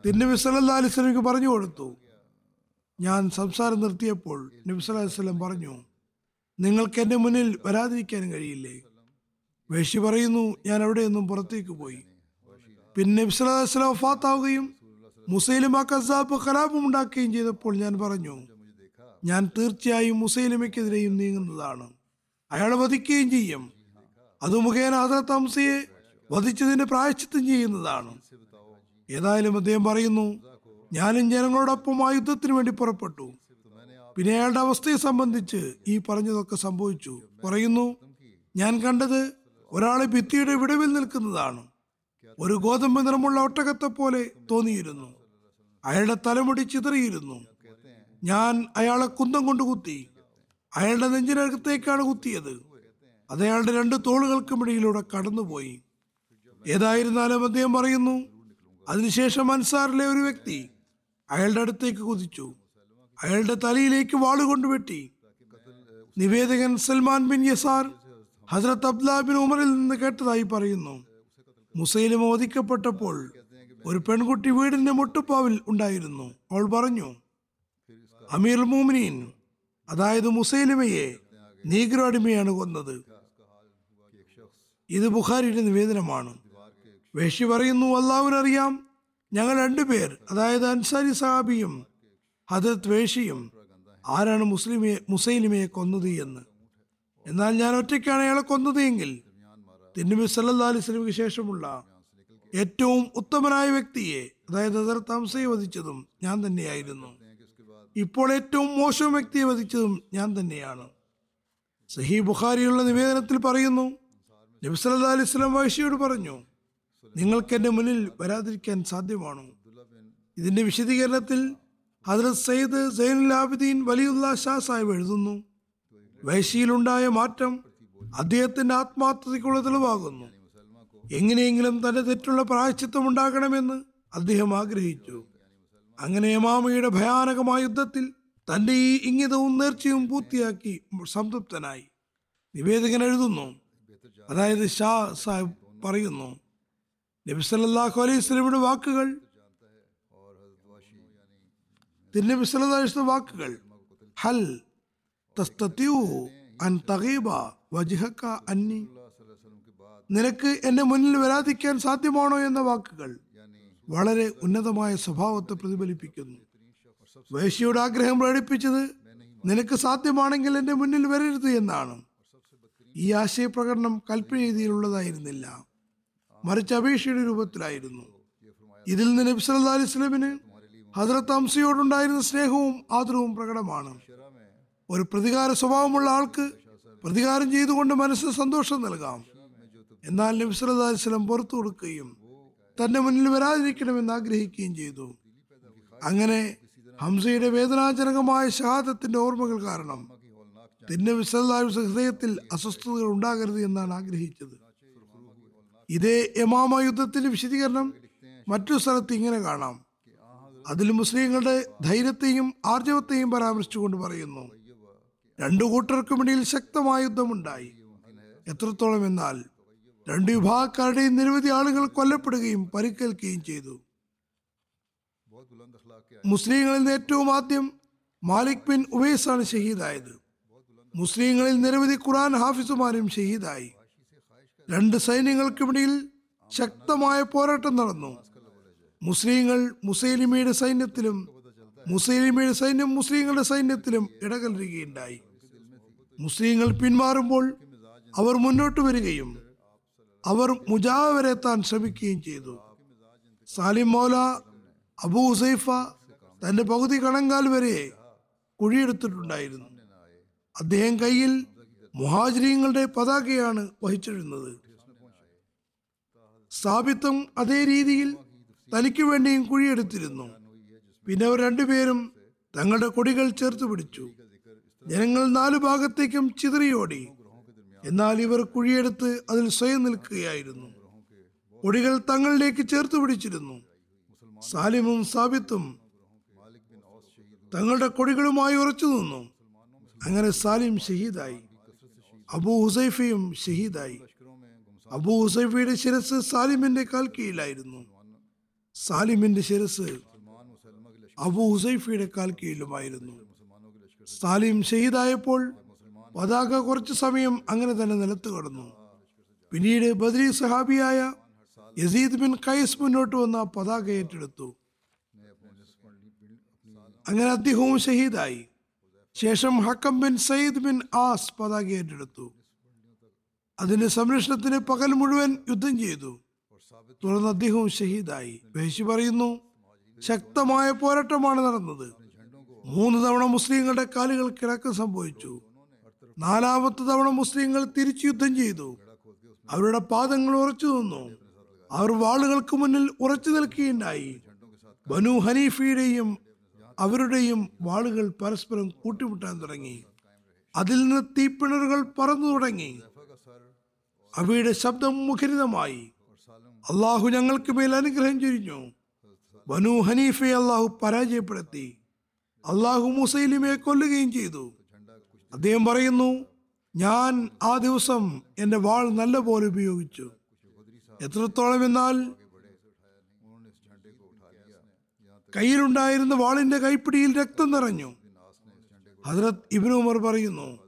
തിരുനബി വിസലിക്ക് പറഞ്ഞു കൊടുത്തു. ഞാൻ സംസാരം നിർത്തിയപ്പോൾ നബി പറഞ്ഞു നിങ്ങൾക്ക് എന്റെ മുന്നിൽ വരാതിരിക്കാൻ കഴിയില്ലേ? വേഷി പറയുന്നു ഞാൻ അവിടെയൊന്നും പുറത്തേക്ക് പോയി. പിന്നെ നബ്സലാസ്ലാം ഫാത്താവുകയും മുസൈലിമ കസാബ് കലാപം ഉണ്ടാക്കുകയും ചെയ്തപ്പോൾ ഞാൻ പറഞ്ഞു ഞാൻ തീർച്ചയായും മുസൈലിമയ്ക്കെതിരെയും നീങ്ങുന്നതാണ്. അയാളെ വധിക്കുകയും ചെയ്യും. അത് മുഖേന ഹസരത്ത് ഹംസയെ വധിച്ചതിന്റെ പ്രായശ്ചിത്തം ചെയ്യുന്നതാണ്. ഏതായാലും അദ്ദേഹം പറയുന്നു ഞാനും ജനങ്ങളോടൊപ്പം ആ യുദ്ധത്തിന് വേണ്ടി പുറപ്പെട്ടു. പിന്നെ അയാളുടെ അവസ്ഥയെ സംബന്ധിച്ച് ഈ പറഞ്ഞതൊക്കെ സംഭവിച്ചു. പറയുന്നു ഞാൻ കണ്ടത് ഒരാളെ ഭിത്തിയുടെ വിടവിൽ നിൽക്കുന്നതാണ്. ഒരു ഗോതമ്പ് നിറമുള്ള ഒട്ടകത്തെ പോലെ തോന്നിയിരുന്നു. അയാളുടെ തലമുടി ചിതറിയിരുന്നു. ഞാൻ അയാളെ കുന്തം കൊണ്ട് കുത്തി. അയാളുടെ നെഞ്ചിനകത്തേക്കാണ് കുത്തിയത്. അത് അയാളുടെ രണ്ട് തോളുകൾക്കുമിടയിലൂടെ കടന്നുപോയി. ഏതായിരുന്നാലും അദ്ദേഹം പറയുന്നു അതിനുശേഷം അൻസാറിലെ ഒരു വ്യക്തി അയാളുടെ അടുത്തേക്ക് കുതിച്ചു. അയാളുടെ തലയിലേക്ക് വാളുകൊണ്ട് വെട്ടി നിവേദകൻ സൽമാൻ ബിൻ യസാർ ഹസ്രത്ത് അബ്ദുല്ല ബിൻ ഉമറിൽ നിന്ന് കേട്ടതായി പറയുന്നു മുസൈലിമ വധിക്കപ്പെട്ടപ്പോൾ ഒരു പെൺകുട്ടി വീടിന്റെ മുട്ടുപ്പാവിൽ ഉണ്ടായിരുന്നു. അവൾ പറഞ്ഞു അമീർ മോമിനീൻ അതായത് മുസൈലിമയെ നീഗ്രോ അടിമയാണ് കൊന്നത്. ഇത് ബുഖാരിയുടെ നിവേദനമാണ്. വേഷി പറയുന്നു അള്ളാഹുവിനറിയാം ഞങ്ങൾ രണ്ടുപേർ അതായത് അൻസാരി സഹാബിയും ഹജരത് വേഷിയും ആരാണ് മുസ്ലിമെ മുസൈലിമയെ കൊന്നത് എന്ന്. എന്നാൽ ഞാൻ ഒറ്റയ്ക്കാണ് അയാളെ കൊന്നത് എങ്കിൽ തിന്നുമി സല്ലാ അലൈഹി സ്വലമിക്ക് ശേഷമുള്ള ഏറ്റവും ഉത്തമനായ വ്യക്തിയെ അതായത് അതർ ഹംസയെ വധിച്ചതും ഞാൻ തന്നെയായിരുന്നു. ഇപ്പോൾ ഏറ്റവും മോശം വ്യക്തിയെ വധിച്ചതും ഞാൻ തന്നെയാണ്. സഹി ബുഖാരിയുള്ള നിവേദനത്തിൽ പറയുന്നു നബി സല്ലല്ലാഹു അലൈഹി വൈഷിയോട് പറഞ്ഞു നിങ്ങൾക്ക് എന്റെ മുന്നിൽ വരാതിരിക്കാൻ സാധ്യമാണോ? ഇതിന്റെ വിശദീകരണത്തിൽ ഹജറത് സയ്യിദ് സൈനുൽ ആബിദീൻ വലിയുള്ള ഷാ സാഹിബ് എഴുതുന്നു വൈശിയിലുണ്ടായ മാറ്റം അദ്ദേഹത്തിന്റെ ആത്മാർത്ഥതയ്ക്കുള്ള തെളിവാകുന്നു. എങ്ങനെയെങ്കിലും തന്റെ തെറ്റുള്ള പ്രായച്ചിത്തം ഉണ്ടാകണമെന്ന് അദ്ദേഹം ആഗ്രഹിച്ചു. അങ്ങനെ യമാമയുടെ ഭയാനകമായ യുദ്ധത്തിൽ തന്റെ ഈ ഇംഗിതവും നേർച്ചയും പൂർത്തിയാക്കി സംതൃപ്തനായി. നിവേദകൻ എഴുതുന്നു. അതായത് ഷാ സാഹിബ് പറയുന്നു നബി സല്ലല്ലാഹു അലൈഹി സ്വലമിയുടെ വാക്കുകൾ തിരുനബി സല്ലാസ്ലം വാക്കുകൾ ഹൽ അന്നി നിനക്ക് എന്റെ മുന്നിൽ വരാതിരിക്കാൻ സാധ്യമാണോ എന്ന വാക്കുകൾ വളരെ ഉന്നതമായ സ്വഭാവത്തെ പ്രതിഫലിപ്പിക്കുന്നു. വേശ്യയുടെ ആഗ്രഹം പ്രകടിപ്പിച്ചത് നിനക്ക് സാധ്യമാണെങ്കിൽ എന്റെ മുന്നിൽ വരരുത് എന്നാണ്. ഈ ആശയപ്രകടനം കൽപ്പനീതിയിലുള്ളതായിരുന്നില്ല മറിച്ച് അപേക്ഷയുടെ രൂപത്തിലായിരുന്നു. ഇതിൽ നിന്ന് നബി സല്ലല്ലാഹു അലൈഹി വസല്ലമിന് ഹദ്രത്ത് ഹംസയോടുണ്ടായിരുന്ന സ്നേഹവും ആദരവും പ്രകടമാണ്. ഒരു പ്രതികാര സ്വഭാവമുള്ള ആൾക്ക് പ്രതികാരം ചെയ്തുകൊണ്ട് മനസ്സിന് സന്തോഷം നൽകാം. എന്നാൽ നബി വസല്ലം പുറത്തു കൊടുക്കുകയും തന്റെ മുന്നിൽ വരാതിരിക്കണമെന്ന് ആഗ്രഹിക്കുകയും ചെയ്തു. അങ്ങനെ ഹംസയുടെ വേദനാജനകമായ ഷഹാദത്തിന്റെ ഓർമ്മകൾ കാരണം തിന്നെ വിസല്ലാഹു ഹൃദയത്തിൽ അസ്വസ്ഥതകൾ ഉണ്ടാകരുത് എന്നാണ് ആഗ്രഹിച്ചത്. ഇതേ യമാമ യുദ്ധത്തിന്റെ വിശദീകരണം മറ്റു സ്ഥലത്ത് ഇങ്ങനെ കാണാം. അതിൽ മുസ്ലിങ്ങളുടെ ധൈര്യത്തെയും ആർജവത്തെയും പരാമർശിച്ചുകൊണ്ട് പറയുന്നു രണ്ടു കൂട്ടർക്കുമിടയിൽ ശക്തമായ യുദ്ധമുണ്ടായി. എത്രത്തോളം എന്നാൽ രണ്ട് വിഭാഗക്കാരുടെയും നിരവധി ആളുകൾ കൊല്ലപ്പെടുകയും പരിക്കേൽക്കുകയും ചെയ്തു. മുസ്ലിങ്ങളിൽ നിന്ന് ഏറ്റവും ആദ്യം മാലിക് ബിൻ ഉവൈസാണ് ഷഹീദായത്. മുസ്ലിങ്ങളിൽ നിരവധി ഖുറാൻ ഹാഫിസുമാരും ഷഹീദായി. രണ്ട് സൈന്യങ്ങൾക്കിടയിൽ ശക്തമായ പോരാട്ടം നടന്നു. മുസ്ലിങ്ങൾ മുസൈലിമയുടെ സൈന്യത്തിലും മുസൈലിമയുടെ സൈന്യം മുസ്ലിങ്ങളുടെ സൈന്യത്തിലും ഇടകലരുകയുണ്ടായി. മുസ്ലിങ്ങൾ പിന്മാറുമ്പോൾ അവർ മുന്നോട്ട് വരികയും അവർ മുജാവ എത്താൻ ശ്രമിക്കുകയും ചെയ്തു. സാലിം മൗല അബു ഹുസൈഫ തന്റെ പകുതി കണങ്കാൽ വരെ കുഴിയെടുത്തിട്ടുണ്ടായിരുന്നു. അദ്ദേഹം കയ്യിൽ മുഹാജിരിങ്ങളുടെ പതാകയാണ് വഹിച്ചിരുന്നത്. സ്ഥാപിത്വം അതേ രീതിയിൽ തനിക്ക് വേണ്ടിയും കുഴിയെടുത്തിരുന്നു. പിന്നെ അവർ രണ്ടുപേരും തങ്ങളുടെ കൊടികൾ ചേർത്ത് പിടിച്ചു. ജനങ്ങൾ നാലു ഭാഗത്തേക്കും ചിതറിയോടി. എന്നാൽ ഇവർ കുഴിയെടുത്ത് അതിൽ സ്വയം നിൽക്കുകയായിരുന്നു. കൊടികൾ തങ്ങളിലേക്ക് ചേർത്ത് പിടിച്ചിരുന്നു. സാലിമും സാബിത്തും തങ്ങളുടെ കൊടികളുമായി ഉറച്ചു നിന്നു. അങ്ങനെ സാലിം ഷഹീദായി. അബു ഹുസൈഫയും ഷഹീദായി. അബു ഹുസൈഫയുടെ ശിരസ് സാലിമിന്റെ കാൽ കീഴിലായിരുന്നു സാലിമിന്റെ ശിരസ് അബു ഹുസൈഫയുടെ കാൽ കീഴിലുമായിരുന്നു സാലിം ഷഹീദായപ്പോൾ പതാക കുറച്ചു സമയം അങ്ങനെ തന്നെ നിലത്ത് കടന്നു. പിന്നീട് ബദ്രി സഹാബിയായ യസീദ് ബിൻ കൈസ് മുന്നോട്ട് വന്ന പതാക ഏറ്റെടുത്തു. അങ്ങനെ അദ്ദേഹവും ഷഹീദായി. ശേഷം Hakam bin Sayyid bin As പതാക ഏറ്റെടുത്തു. അതിന്റെ സംരക്ഷണത്തിന് പകൽ മുഴുവൻ യുദ്ധം ചെയ്തു. തുടർന്ന് അദ്ദേഹവും ഷഹീദായി. വേശി പറയുന്നു ശക്തമായ പോരാട്ടമാണ് നടന്നത്. മൂന്ന് തവണ മുസ്ലിങ്ങളുടെ കാലുകൾ കിടക്കം സംഭവിച്ചു. നാലാമത്തെ തവണ മുസ്ലിങ്ങൾ തിരിച്ചു യുദ്ധം ചെയ്തു. അവരുടെ പാദങ്ങൾ ഉറച്ചു നിന്നു. അവർ വാളുകൾക്ക് മുന്നിൽ ഉറച്ചു നിൽക്കുകയുണ്ടായി. ബനു ഹനീഫയുടെയും അവരുടെയും വാളുകൾ പരസ്പരം കൂട്ടിമുട്ടാൻ തുടങ്ങി. അതിൽ നിന്ന് തീപ്പിണറുകൾ പറന്നു തുടങ്ങി. അവയുടെ ശബ്ദം മുഖരിതമായി. അള്ളാഹു ഞങ്ങൾക്ക് മേൽ അനുഗ്രഹം ചൊരിഞ്ഞു. ബനു ഹനീഫയെ അള്ളാഹു പരാജയപ്പെടുത്തി. അള്ളാഹു മുസൈലിമയെ കൊല്ലുകയും ചെയ്തു. അദ്ദേഹം പറയുന്നു ഞാൻ ആ ദിവസം എന്റെ വാൾ നല്ല പോലെ ഉപയോഗിച്ചു. എത്രത്തോളം എന്നാൽ കയ്യിലുണ്ടായിരുന്ന വാളിന്റെ കൈപ്പിടിയിൽ രക്തം നിറഞ്ഞു. ഹസ്രത് ഇബ്നു ഉമർ പറയുന്നു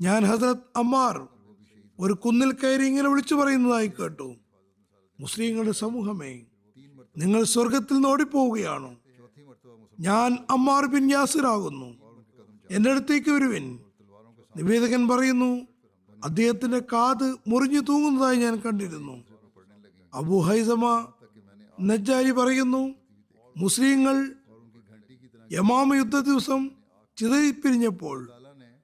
ഞാൻ ഹസ്രത് അമ്മാർ ഒരു കുന്നിൽ കയറി ഇങ്ങനെ വിളിച്ചു പറയുന്നതായി കേട്ടു. മുസ്ലിങ്ങളുടെ സമൂഹമേ നിങ്ങൾ സ്വർഗത്തിൽ നിന്ന് ഓടിപ്പോവുകയാണോ? ഞാൻ അമ്മാർ ബിൻ യാസിറാകുന്നു എന്റെ അടുത്തേക്ക് വരുവിൻ. നിവേദകൻ പറയുന്നു അദ്ദേഹത്തിന്റെ കാത് മുറിഞ്ഞു തൂങ്ങുന്നതായി ഞാൻ കണ്ടിരുന്നു. അബു ഹൈസമ നജ്ജാരി പറയുന്നു മുസ്ലിങ്ങൾ യമാമ യുദ്ധ ദിവസം ചിതറിപ്പിരിഞ്ഞപ്പോൾ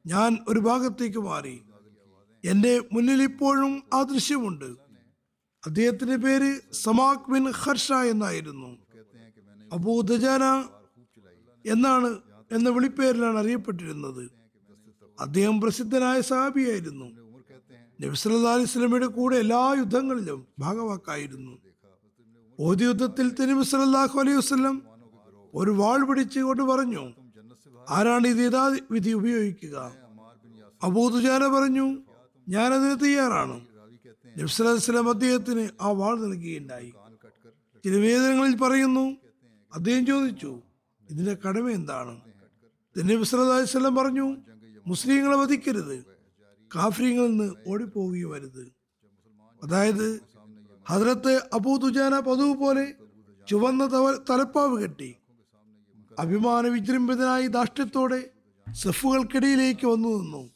ഞാൻ ഒരു ഭാഗത്തേക്ക് മാറി. എന്റെ മുന്നിൽ ഇപ്പോഴും ആ ദൃശ്യമുണ്ട്. അദ്ദേഹത്തിന്റെ പേര് സമാക് ബിൻ ഹർഷ എന്നായിരുന്നു. അബൂ ദജാന എന്നാണ് എന്ന വിളിപ്പേരിലാണ് അറിയപ്പെട്ടിരുന്നത്. അദ്ദേഹം പ്രസിദ്ധനായ സഹാബിയായിരുന്നു. നബി സല്ലല്ലാഹു അലൈഹി വസല്ലമയുടെ കൂടെ എല്ലാ യുദ്ധങ്ങളിലും ഭാഗവാക്കായിരുന്നു. ഓതി യുദ്ധത്തിൽ സല്ലല്ലാഹു അലൈഹി വസ്ലം ഒരു വാൾ പിടിച്ചുകൊണ്ട് പറഞ്ഞു ആരാണ് ഇത് യഥാ വിധി ഉപയോഗിക്കുക അബൂദുജാന പറഞ്ഞു ഞാനതിന് തയ്യാറാണ്. നബി സല്ലല്ലാഹു അലൈഹി അദ്ദേഹത്തിന് ആ വാൾ നൽകുകയുണ്ടായി. ചില വേദനങ്ങളിൽ പറയുന്നു അദ്ദേഹം ചോദിച്ചു ഇതിന്റെ കടമ എന്താണ്? നബി സല്ലല്ലാഹു അലൈഹി വസല്ലം പറഞ്ഞു മുസ്ലിങ്ങളെ വധിക്കരുത്. കാഫ്രീങ്ങളിൽ നിന്ന് ഓടിപ്പോവുകയും വരുത് അതായത് ഹദ്രത്ത് അബൂ തുജാന പതിവ് പോലെ ചുവന്ന തലപ്പാവ് കെട്ടി അഭിമാന വിജൃംഭിതനായി ധാഷ്ട്യത്തോടെ സഫുകൾക്കിടയിലേക്ക് വന്നു നിന്നു.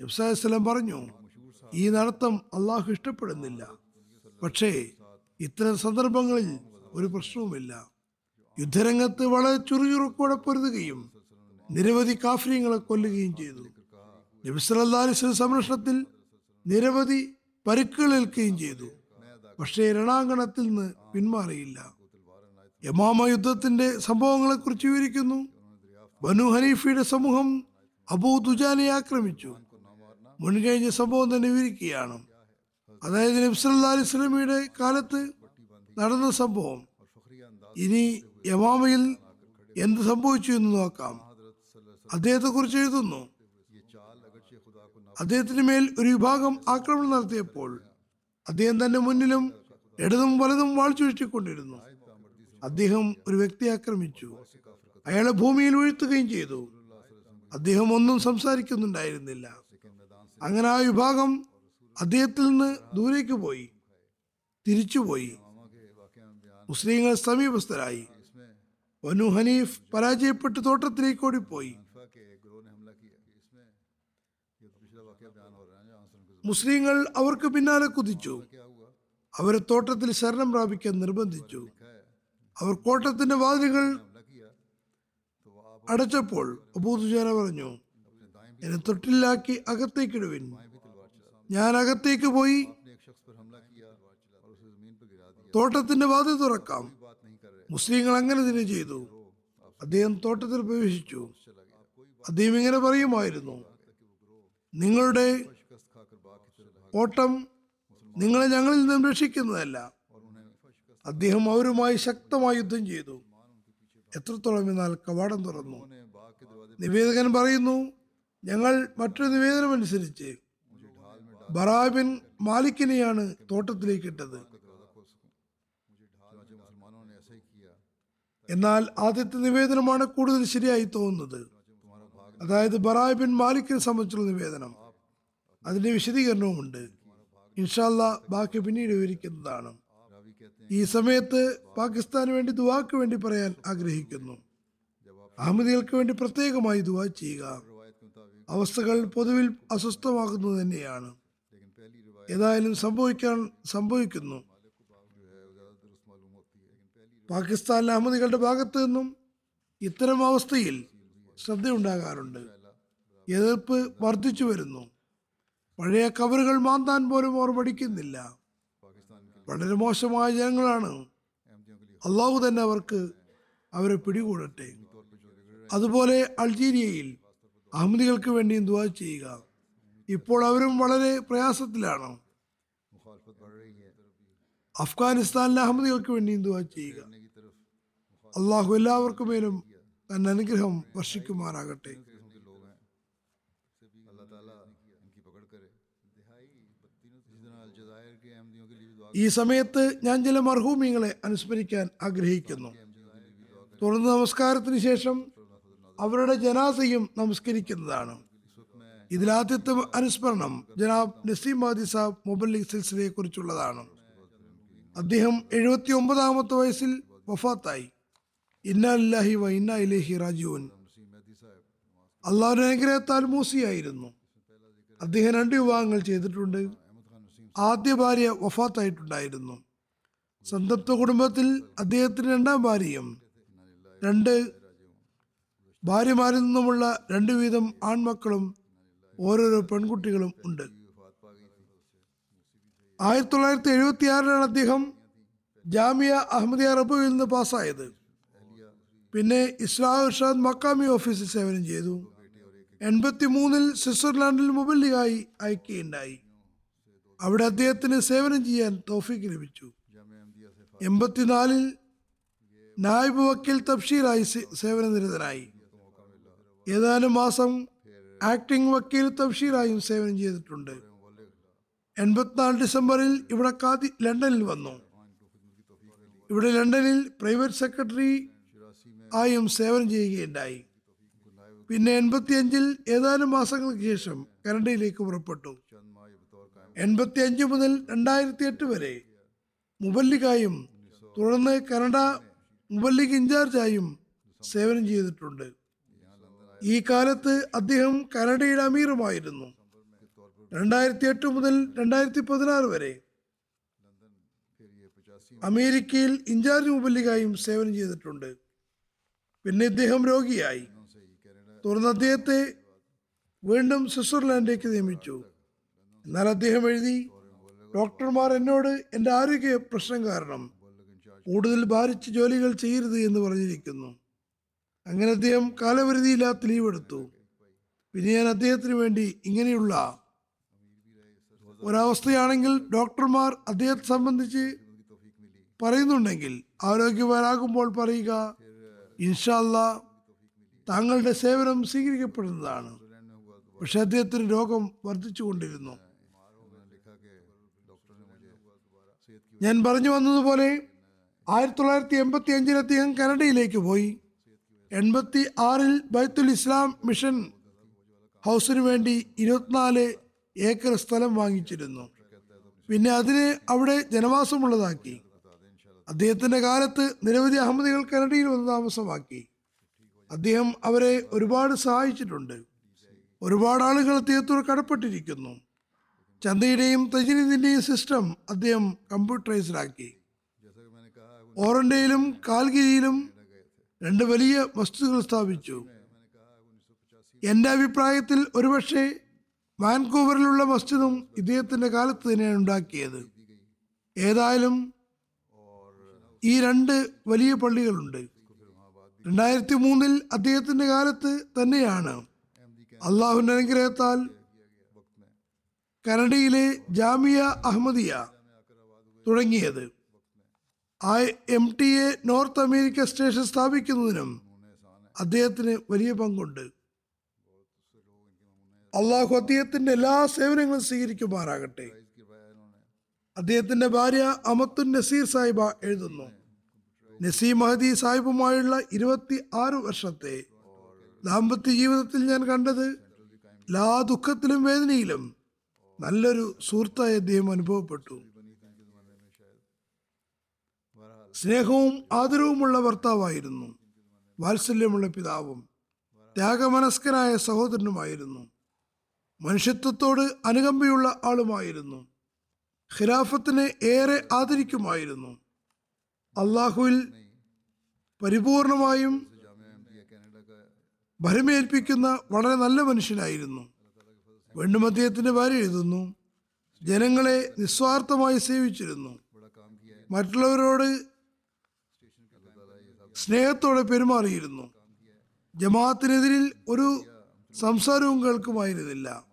നബ്സാസ്ലം പറഞ്ഞു ഈ നടത്തം അള്ളാഹു ഇഷ്ടപ്പെടുന്നില്ല. പക്ഷേ ഇത്തരം സന്ദർഭങ്ങളിൽ ഒരു പ്രശ്നവുമില്ല. യുദ്ധരംഗത്ത് വളരെ ചുറുചുറുക്കോടെ പൊരുതുകയും നിരവധി കാഫര്യങ്ങളെ കൊല്ലുകയും ചെയ്തു. നബി സല്ലല്ലാഹു അലൈഹി വസല്ലം സംരക്ഷണത്തിൽ നിരവധി പരുക്കുകളേൽക്കുകയും ചെയ്തു. പക്ഷേ രണാങ്കണത്തിൽ നിന്ന് പിന്മാറിയില്ല. യമാമ യുദ്ധത്തിന്റെ സംഭവങ്ങളെ കുറിച്ച് വിവരിക്കുന്നു. ബനു ഹനീഫയുടെ സമൂഹം അബൂ ദുജാനെ ആക്രമിച്ചു. മുൻകഴിഞ്ഞ സംഭവം തന്നെ വിവരിക്കുകയാണ്. അതായത് നബി സല്ലല്ലാഹു അലൈഹി കാലത്ത് നടന്ന സംഭവം. ഇനി യമാമയിൽ എന്ത് സംഭവിച്ചു എന്ന് നോക്കാം. അദ്ദേഹത്തെ കുറിച്ച് എഴുതുന്നു. അദ്ദേഹത്തിന് മേൽ ഒരു വിഭാഗം ആക്രമണം നടത്തിയപ്പോൾ അദ്ദേഹം തന്റെ മുന്നിലും ഇടതും വലതും വാൾ ചുഴറ്റിക്കൊണ്ടിരുന്നു അദ്ദേഹം ഒരു വ്യക്തി ആക്രമിച്ചു. അയാളെ ഭൂമിയിൽ വീഴ്ത്തുകയും ചെയ്തു. അദ്ദേഹം ഒന്നും സംസാരിക്കുന്നുണ്ടായിരുന്നില്ല. അങ്ങനെ ആ വിഭാഗം അദ്ദേഹത്തിൽ നിന്ന് ദൂരേക്ക് പോയി തിരിച്ചുപോയി മുസ്ലിങ്ങൾ സമീപസ്ഥരായി. വനു ഹനീഫ് പരാജയപ്പെട്ട് തോട്ടത്തിലേക്ക് ഓടിപ്പോയി. മുസ്ലിങ്ങൾ അവർക്ക് പിന്നാലെ കുതിച്ചു. അവരെ തോട്ടത്തിൽ ശരണം പ്രാപിക്കാൻ നിർബന്ധിച്ചു. അവർ കോട്ടത്തിന്റെ വാതിലുകൾ അടച്ചപ്പോൾ അബൂദുജാന പറഞ്ഞു എന്നെ തൊട്ടിലാക്കി അകത്തേക്കിടുവിൻ. ഞാൻ അകത്തേക്ക് പോയി തോട്ടത്തിന്റെ വാതിൽ തുറക്കാം. മുസ്ലിങ്ങൾ അങ്ങനെ തന്നെ ചെയ്തു. അദ്ദേഹം തോട്ടത്തിൽ പ്രവേശിച്ചു. അദ്ദേഹം ഇങ്ങനെ പറയുമായിരുന്നു നിങ്ങളുടെ ഓട്ടം നിങ്ങളെ ഞങ്ങളിൽ നിന്നും രക്ഷിക്കുന്നതല്ല. അദ്ദേഹം അവരുമായി ശക്തമായി യുദ്ധം ചെയ്തു. എത്രത്തോളം എന്നാൽ കവാടം തുറന്നു. നിവേദകൻ പറയുന്നു ഞങ്ങൾ മറ്റൊരു നിവേദനമനുസരിച്ച് ബറാബിൻ മാലിക്കിനെയാണ് തോട്ടത്തിലേക്ക് ഇട്ടത് എന്നാൽ ആദ്യത്തെ നിവേദനമാണ് കൂടുതൽ ശരിയായി തോന്നുന്നത്. അതായത് ബറാബിൻ ബിൻ മാലിക്കിനെ സംബന്ധിച്ചുള്ള നിവേദനം. അതിന്റെ വിശദീകരണവുമുണ്ട്. ഇൻഷാല്ല ബാക്കി പിന്നീട് വിവരിക്കുന്നതാണ്. ഈ സമയത്ത് പാകിസ്ഥാന് വേണ്ടി ദുവാക്ക് വേണ്ടി പറയാൻ ആഗ്രഹിക്കുന്നു. അഹമ്മദികൾക്ക് വേണ്ടി പ്രത്യേകമായി ദുവാ ചെയ്യുക. അവസ്ഥകൾ പൊതുവിൽ അസ്വസ്ഥമാകുന്നത് തന്നെയാണ്. ഏതായാലും സംഭവിക്കാൻ സംഭവിക്കുന്നു. പാകിസ്ഥാനിലെ അഹമ്മദികളുടെ ഭാഗത്തു നിന്നും ഇത്തരം അവസ്ഥയിൽ ശ്രദ്ധയുണ്ടാകാറുണ്ട്. എതിർപ്പ് വർദ്ധിച്ചു വരുന്നു. പഴയ കബറുകൾ മാന്താൻ പോലും അവർ പഠിക്കുന്നില്ല വളരെ മോശമായ ജനങ്ങളാണ്. അള്ളാഹു തന്നെ അവർക്ക് അവരെ പിടികൂടട്ടെ. അതുപോലെ അൾജീരിയയിൽ അഹമ്മദികൾക്ക് വേണ്ടിയും ദുവാ ചെയ്യുക. ഇപ്പോൾ അവരും വളരെ പ്രയാസത്തിലാണ്. അഫ്ഗാനിസ്ഥാനിലെ അഹമ്മദികൾക്ക് വേണ്ടിയും ദുവാ ചെയ്യുക. അള്ളാഹു എല്ലാവർക്കും മേലും തന്റെ അനുഗ്രഹം വർഷിക്കുമാറാകട്ടെ. ഈ സമയത്ത് ഞാൻ ചില മർഹൂമിങ്ങളെ അനുസ്മരിക്കാൻ ആഗ്രഹിക്കുന്നു. തുടർന്ന് നമസ്കാരത്തിന് ശേഷം അവരുടെ ജനാസയും നമസ്കരിക്കുന്നതാണ്. ഇതിലാദ്യത്തെ അനുസ്മരണം ജനാബ് നസീം മാദി സാബ് മൊബൈൽ സിൽസിലയെ കുറിച്ചുള്ളതാണ് അദ്ദേഹം എഴുപത്തി ഒമ്പതാമത്തെ വയസ്സിൽ വഫാത്തായി. ഇന്നാലില്ലാഹി വ ഇന്ന ഇലേഹി റാജുവൻ അള്ളാഹുവിന്റെ അനുഗ്രഹത്താൽ മൂസിയായിരുന്നു. അദ്ദേഹം രണ്ട് വിവാഹങ്ങൾ ചെയ്തിട്ടുണ്ട്. ആദ്യ ഭാര്യ വഫാത്തായിട്ടുണ്ടായിരുന്നു. സന്തപ്ത കുടുംബത്തിൽ അദ്ദേഹത്തിന് രണ്ടാം ഭാര്യയും രണ്ട് ഭാര്യമാരിൽ നിന്നുമുള്ള രണ്ടു വീതം ആൺമക്കളും ഓരോരോ പെൺകുട്ടികളും ഉണ്ട്. ആയിരത്തി തൊള്ളായിരത്തി എഴുപത്തി ആറിലാണ് അദ്ദേഹം ജാമിയ അഹമ്മദിയ റബുവിൽ നിന്ന് പാസ്സായത്. പിന്നെ ഇസ്ലാം ഇർഷാദ് മക്കാമി ഓഫീസിൽ സേവനം ചെയ്തു. എൺപത്തിമൂന്നിൽ സ്വിറ്റ്സർലാൻഡിൽ മുബല്ലിയായി അയക്കുകയുണ്ടായി. അവിടെ അദ്ദേഹത്തിന് സേവനം ചെയ്യാൻ തോഫിക്ക് ലഭിച്ചു. എൺപത്തിനാലിൽ നായബ് വക്കീൽ തഫ്ഷീലായി സേവനനിരതനായി. ഏതാനും മാസം ആക്ടിംഗ് വക്കീൽ തഫ്ഷീലായും സേവനം ചെയ്തിട്ടുണ്ട്. എൺപത്തിനാല് ഡിസംബറിൽ ഇവിടെ കാതി ലണ്ടനിൽ വന്നു. ഇവിടെ ലണ്ടനിൽ പ്രൈവറ്റ് സെക്രട്ടറി ആയും സേവനം ചെയ്യുകയുണ്ടായി. പിന്നെ എൺപത്തിയഞ്ചിൽ ഏതാനും മാസങ്ങൾക്ക് ശേഷം കനഡയിലേക്ക് പുറപ്പെട്ടു. എൺപത്തിയഞ്ച് മുതൽ രണ്ടായിരത്തി എട്ട് വരെ മുബല്ലികായും തുടർന്ന് കനഡ മുബല്ലിക് ഇൻചാർജായും സേവനം ചെയ്തിട്ടുണ്ട്. ഈ കാലത്ത് അദ്ദേഹം കനഡയുടെ അമീറുമായിരുന്നു. രണ്ടായിരത്തി എട്ട് മുതൽ രണ്ടായിരത്തി പതിനാറ് വരെ അമേരിക്കയിൽ ഇൻചാർജ് മുബല്ലികായും സേവനം ചെയ്തിട്ടുണ്ട്. പിന്നെ ഇദ്ദേഹം രോഗിയായി. തുടർന്ന് അദ്ദേഹത്തെ വീണ്ടും സ്വിറ്റ്സർലാൻഡിലേക്ക് നിയമിച്ചു. എന്നാൽ അദ്ദേഹം എഴുതി ഡോക്ടർമാർ എന്നോട് എന്റെ ആരോഗ്യ പ്രശ്നം കാരണം കൂടുതൽ ഭാരിച്ച ജോലികൾ ചെയ്യരുത് എന്ന് പറഞ്ഞിരിക്കുന്നു. അങ്ങനെ അദ്ദേഹം കാലപരിധിയില്ലാത്ത ലീവ് എടുത്തു. പിന്നെ ഞാൻ അദ്ദേഹത്തിന് വേണ്ടി ഇങ്ങനെയുള്ള ഒരവസ്ഥയാണെങ്കിൽ ഡോക്ടർമാർ അദ്ദേഹത്തെ സംബന്ധിച്ച് പറയുന്നുണ്ടെങ്കിൽ ആരോഗ്യവാനാകുമ്പോൾ പറയുക ഇൻഷാല്ല താങ്കളുടെ സേവനം സ്വീകരിക്കപ്പെടുന്നതാണ്. പക്ഷെ അദ്ദേഹത്തിന് രോഗം വർദ്ധിച്ചുകൊണ്ടിരുന്നു. ഞാൻ പറഞ്ഞു വന്നതുപോലെ ആയിരത്തി തൊള്ളായിരത്തി എൺപത്തി അഞ്ചിൽ അദ്ദേഹം കനഡയിലേക്ക് പോയി. എൺപത്തി ആറിൽ ബൈത്തുൽ ഇസ്ലാം മിഷൻ ഹൗസിന് വേണ്ടി ഇരുപത്തിനാല് ഏക്കർ സ്ഥലം വാങ്ങിച്ചിരുന്നു. പിന്നെ അതിനെ അവിടെ ജനവാസമുള്ളതാക്കി. അദ്ദേഹത്തിന്റെ കാലത്ത് നിരവധി അഹമ്മദികൾ കനഡയിൽ വന്ന് താമസമാക്കി. അദ്ദേഹം അവരെ ഒരുപാട് സഹായിച്ചിട്ടുണ്ട്. ഒരുപാട് ആളുകൾ അദ്ദേഹത്തോട് കടപ്പെട്ടിരിക്കുന്നു. ചന്തയുടെയും തജിനിന്റെയും സിസ്റ്റം അദ്ദേഹം കമ്പ്യൂട്ടറൈസ്ഡാക്കി ഓറന്റയിലും കാൽഗിരിയിലും രണ്ട് വലിയ വസ്തുതകൾ സ്ഥാപിച്ചു. എന്റെ അഭിപ്രായത്തിൽ ഒരുപക്ഷെ വാൻകൂവറിലുള്ള മസ്ജിദും ഇദ്ദേഹത്തിന്റെ കാലത്ത് തന്നെയാണ് ഉണ്ടാക്കിയത്. ഏതായാലും ഈ രണ്ട് വലിയ പള്ളികളുണ്ട്. രണ്ടായിരത്തി മൂന്നിൽ അദ്ദേഹത്തിന്റെ കാലത്ത് തന്നെയാണ്. അള്ളാഹുവിന്റെ അനുഗ്രഹത്താൽ കനഡയിലെ ജാമിയ അഹമ്മദിയ തുടങ്ങിയത്. ആ M T A North America station സ്ഥാപിക്കുന്നതിനും അദ്ദേഹത്തിന് വലിയ പങ്കുണ്ട്. അള്ളാഹു അദ്ദേഹത്തിന്റെ എല്ലാ സേവനങ്ങളും സ്വീകരിക്കുമാറാകട്ടെ. അദ്ദേഹത്തിന്റെ ഭാര്യ അമത്തുൻ നസീർ സാഹിബ എഴുതുന്നു. നസീർ മഹദി സാഹിബുമായുള്ള ഇരുപത്തി ആറ് വർഷത്തെ ദാമ്പത്യ ജീവിതത്തിൽ ഞാൻ കണ്ടത് എല്ലാ ദുഃഖത്തിലും വേദനയിലും നല്ലൊരു സുഹൃത്തായി അദ്ദേഹം അനുഭവപ്പെട്ടു. സ്നേഹവും ആദരവുമുള്ള ഭർത്താവായിരുന്നു. വാത്സല്യമുള്ള പിതാവും ത്യാഗമനസ്കനായ സഹോദരനുമായിരുന്നു. മനുഷ്യത്വത്തോട് അനുകമ്പയുള്ള ആളുമായിരുന്നു. ഖിലാഫത്തിനെ ഏറെ ആദരിക്കുമായിരുന്നു. അള്ളാഹുവിൽ പരിപൂർണമായും ഭരമേൽപ്പിക്കുന്ന വളരെ നല്ല മനുഷ്യനായിരുന്നു. വീണ്ടും അദ്ദേഹത്തിന്റെ ഭാര്യ എഴുതുന്നു. ജനങ്ങളെ നിസ്വാർത്ഥമായി സേവിച്ചിരുന്നു. മറ്റുള്ളവരോട് സ്നേഹത്തോടെ പെരുമാറിയിരുന്നു. ജമാഅത്തിനെതിരിൽ ഒരു സംസാരവും കേൾക്കുമായിരുന്നില്ല.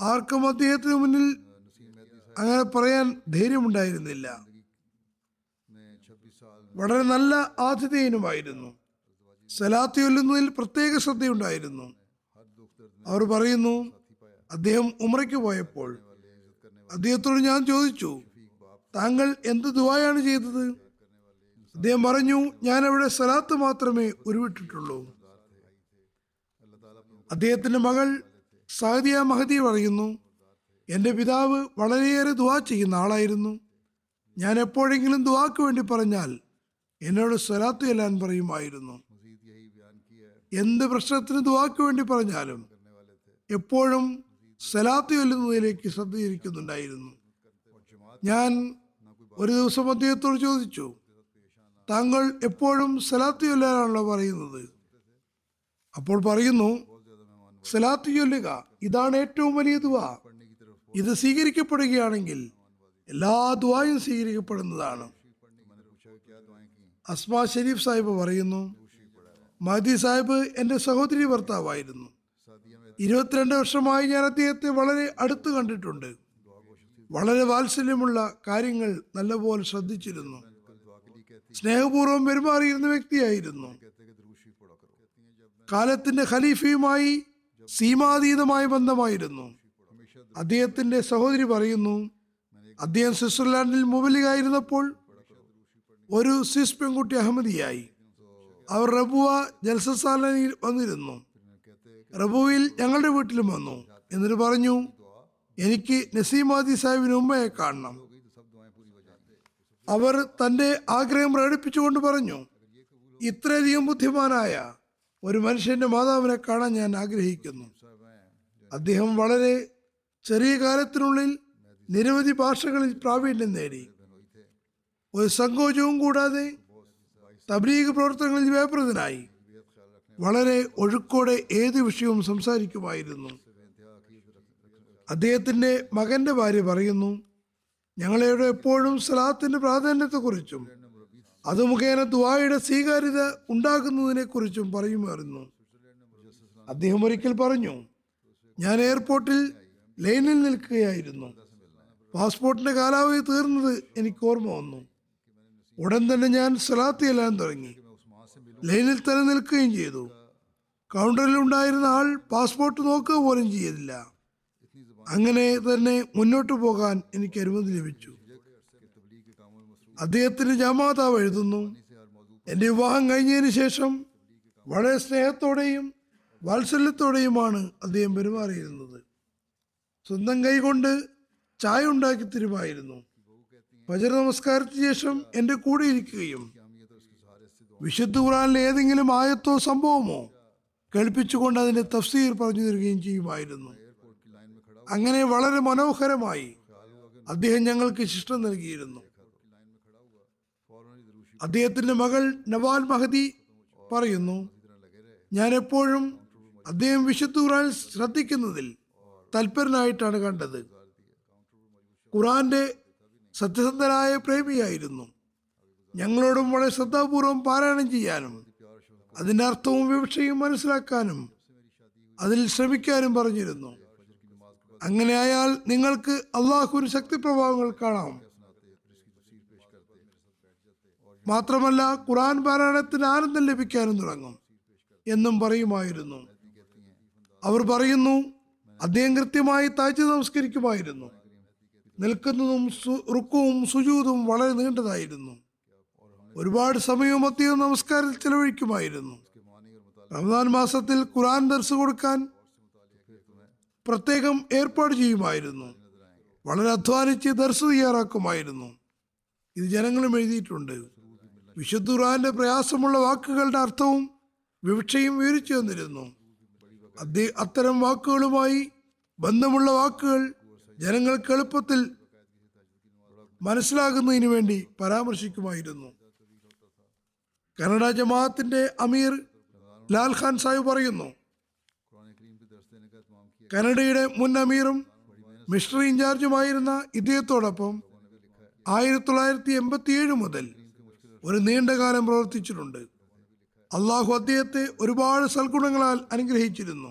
ആർക്കും അദ്ദേഹത്തിന് മുന്നിൽ അങ്ങനെ പറയാൻ ധൈര്യമുണ്ടായിരുന്നില്ല. വളരെ നല്ല ആതിഥേയനുമായിരുന്നു. സലാത്തി കൊല്ലുന്നതിൽ പ്രത്യേക ശ്രദ്ധയുണ്ടായിരുന്നു. അവർ പറയുന്നു അദ്ദേഹം ഉമറയ്ക്ക് പോയപ്പോൾ അദ്ദേഹത്തോട് ഞാൻ ചോദിച്ചു താങ്കൾ എന്ത് ദുബായാണ് ചെയ്തത്? അദ്ദേഹം പറഞ്ഞു ഞാൻ അവിടെ സലാത്ത് മാത്രമേ ഉരുവിട്ടിട്ടുള്ളൂ. അദ്ദേഹത്തിന്റെ മകൾ സാദിയ മഹദി പറയുന്നു എന്റെ പിതാവ് വളരെയേറെ ദുവാ ചെയ്യുന്ന ആളായിരുന്നു. ഞാൻ എപ്പോഴെങ്കിലും ദുവാക്ക് വേണ്ടി പറഞ്ഞാൽ എന്നോട് സ്വലാത്ത് ചെല്ലാൻ പറയുമായിരുന്നു. എന്ത് പ്രശ്നത്തിന് ദുവാക്ക് വേണ്ടി പറഞ്ഞാലും എപ്പോഴും സലാത്ത് ചൊല്ലുന്നതിലേക്ക് ശ്രദ്ധയിരിക്കുന്നുണ്ടായിരുന്നു. ഞാൻ ഒരു ദിവസം അദ്ദേഹത്തോട് ചോദിച്ചു താങ്കൾ എപ്പോഴും സലാത്ത് ചൊല്ലാനാണല്ലോ പറയുന്നത്? അപ്പോൾ പറയുന്നു സലാത്ത് ചൊല്ലുക ഇതാണ് ഏറ്റവും വലിയ ദുവാ ഇത് സ്വീകരിക്കപ്പെടുകയാണെങ്കിൽ എല്ലാ ദ്വായും സ്വീകരിക്കപ്പെടുന്നതാണ്. അസ്മാ ഷെരീഫ് സാഹിബ് പറയുന്നു മഹദി സാഹിബ് എന്റെ സഹോദരി ഭർത്താവായിരുന്നു. ഇരുപത്തിരണ്ട് വർഷമായി ഞാൻ അദ്ദേഹത്തെ വളരെ അടുത്ത് കണ്ടിട്ടുണ്ട്. വളരെ വാത്സല്യമുള്ള കാര്യങ്ങൾ നല്ലപോലെ ശ്രദ്ധിച്ചിരുന്നു. സ്നേഹപൂർവം പെരുമാറിയിരുന്ന വ്യക്തിയായിരുന്നു. കാലത്തിന്റെ ഖലീഫയുമായി സീമാതീതമായ ബന്ധമായിരുന്നു. അദ്ദേഹത്തിന്റെ സഹോദരി പറയുന്നു അദ്ദേഹം സ്വിറ്റ്സർലാൻഡിൽ മുബലികായിരുന്നപ്പോൾ ഒരു സ്വിസ് പെൺകുട്ടി അഹമ്മദിയായി. അവർ റബുവ ജൽസസ്ഥാനിൽ വന്നിരുന്നു. റബുവിൽ ഞങ്ങളുടെ വീട്ടിലും വന്നു. എന്നിട്ട് പറഞ്ഞു എനിക്ക് നസീമാദി സാഹിബിന് ഉമ്മയെ കാണണം. അവർ തന്റെ ആഗ്രഹം പ്രകടിപ്പിച്ചുകൊണ്ട് പറഞ്ഞു ഇത്രയധികം ബുദ്ധിമാനായ ഒരു മനുഷ്യന്റെ മാതാവിനെ കാണാൻ ഞാൻ ആഗ്രഹിക്കുന്നു. അദ്ദേഹം വളരെ ചെറിയ കാലത്തിനുള്ളിൽ നിരവധി ഭാഷകളിൽ പ്രാവീണ്യം നേടി. ഒരു സങ്കോചവും കൂടാതെ തബ്ലീഗ് പ്രവർത്തനങ്ങളിൽ വ്യാപൃതനായി വളരെ ഒഴുക്കോടെ ഏത് വിഷയവും സംസാരിക്കുമായിരുന്നു. അദ്ദേഹത്തിന്റെ മകന്റെ ഭാര്യ പറയുന്നു ഞങ്ങളെവിടെ എപ്പോഴും സലാത്തിന്റെ പ്രാധാന്യത്തെക്കുറിച്ചും അത് മുഖേന ദുആയുടെ സ്വീകാര്യത ഉണ്ടാകുന്നതിനെ കുറിച്ചും പറയുമായിരുന്നു. അദ്ദേഹം ഒരിക്കൽ പറഞ്ഞു ഞാൻ എയർപോർട്ടിൽ ലൈനിൽ നിൽക്കുകയായിരുന്നു. പാസ്പോർട്ടിന്റെ കാലാവധി തീർന്നത് എനിക്ക് ഓർമ്മ വന്നു. ഉടൻ തന്നെ ഞാൻ സലാത്ത് ചെല്ലാൻ തുടങ്ങി. ലൈനിൽ തന്നെ നിൽക്കുകയും ചെയ്തു. കൗണ്ടറിൽ ഉണ്ടായിരുന്ന ആൾ പാസ്പോർട്ട് നോക്കുക പോലും ചെയ്തില്ല. അങ്ങനെ തന്നെ മുന്നോട്ട് പോകാൻ എനിക്ക് അനുമതി ലഭിച്ചു. അദ്ദേഹത്തിന് ജമാതാവ് എഴുതുന്നു. എന്റെ വിവാഹം കഴിഞ്ഞതിന് ശേഷം വളരെ സ്നേഹത്തോടെയും വാത്സല്യത്തോടെയുമാണ് അദ്ദേഹം പെരുമാറിയിരുന്നത്. സ്വന്തം കൈകൊണ്ട് ചായ ഉണ്ടാക്കി തരുമായിരുന്നു. ഫജർ നമസ്കാരത്തിന് ശേഷം എന്റെ കൂടെ ഇരിക്കുകയും വിശുദ്ധ ഖുറാനിലെ ഏതെങ്കിലും ആയത്തോ സംഭവമോ കേൾപ്പിച്ചുകൊണ്ട് അതിന്റെ തഫ്സീർ പറഞ്ഞു തരികയും ചെയ്യുമായിരുന്നു. അങ്ങനെ വളരെ മനോഹരമായി അദ്ദേഹം ഞങ്ങൾക്ക് ശിഷ്ടം നൽകിയിരുന്നു. അദ്ദേഹത്തിന്റെ മകൾ നവാൽ മഹദി പറയുന്നു ഞാൻ എപ്പോഴും അദ്ദേഹം വിശുദ്ധ ഖുറാൻ ശ്രദ്ധിക്കുന്നതിൽ തൽപരനായിട്ടാണ് കണ്ടത്. ഖുറാന്റെ സത്യസന്ധനായ പ്രേമിയായിരുന്നു. ഞങ്ങളോടും വളരെ ശ്രദ്ധാപൂർവം പാരായണം ചെയ്യാനും അതിന്റെ അർത്ഥവും വിവക്ഷയും മനസ്സിലാക്കാനും അതിൽ ശ്രമിക്കാനും പറഞ്ഞിരുന്നു. അങ്ങനെയായാൽ നിങ്ങൾക്ക് അള്ളാഹുവിന് ശക്തിപ്രഭാവങ്ങൾ കാണാം. മാത്രമല്ല ഖുറാൻ പാരായണത്തിന് ആനന്ദം ലഭിക്കാനും തുടങ്ങും എന്നും പറയുമായിരുന്നു. അവർ പറയുന്നു അദ്ദേഹം കൃത്യമായി താജ് നമസ്കരിക്കുമായിരുന്നു. നിൽക്കുന്നതും റുക്കുവും സുജൂതും വളരെ നീണ്ടതായിരുന്നു. ഒരുപാട് സമയവും അദ്ദേഹം നമസ്കാരത്തിൽ ചെലവഴിക്കുമായിരുന്നു. റമദാൻ മാസത്തിൽ ഖുറാൻ ദർസ് കൊടുക്കാൻ പ്രത്യേകം ഏർപ്പാട് ചെയ്യുമായിരുന്നു. വളരെ അധ്വാനിച്ച് ദർസ് തയ്യാറാക്കുമായിരുന്നു. ഇത് ജനങ്ങളും എഴുതിയിട്ടുണ്ട്. വിശുദ്ധ ഖുറാന്റെ പ്രയാസമുള്ള വാക്കുകളുടെ അർത്ഥവും വിവക്ഷയും വിവരിച്ചു തന്നിരുന്നു. അത്തരം വാക്കുകളുമായി ബന്ധമുള്ള വാക്കുകൾ ജനങ്ങൾക്ക് എളുപ്പത്തിൽ മനസ്സിലാകുന്നതിന് വേണ്ടി പരാമർശിക്കുമായിരുന്നു. കനഡ ജമാഅത്തിന്റെ അമീർ ലാൽ ഖാൻ സാഹിബ് പറയുന്നു കനഡയുടെ മുൻ അമീറും മിഷണറി ഇൻചാർജുമായിരുന്ന ഇദ്ദേഹത്തോടൊപ്പം ആയിരത്തി തൊള്ളായിരത്തി എൺപത്തി ഏഴ് മുതൽ ഒരു നീണ്ടകാലം പ്രവർത്തിച്ചിട്ടുണ്ട്. അള്ളാഹു അദ്ദേഹത്തെ ഒരുപാട് സൽഗുണങ്ങളാൽ അനുഗ്രഹിച്ചിരുന്നു.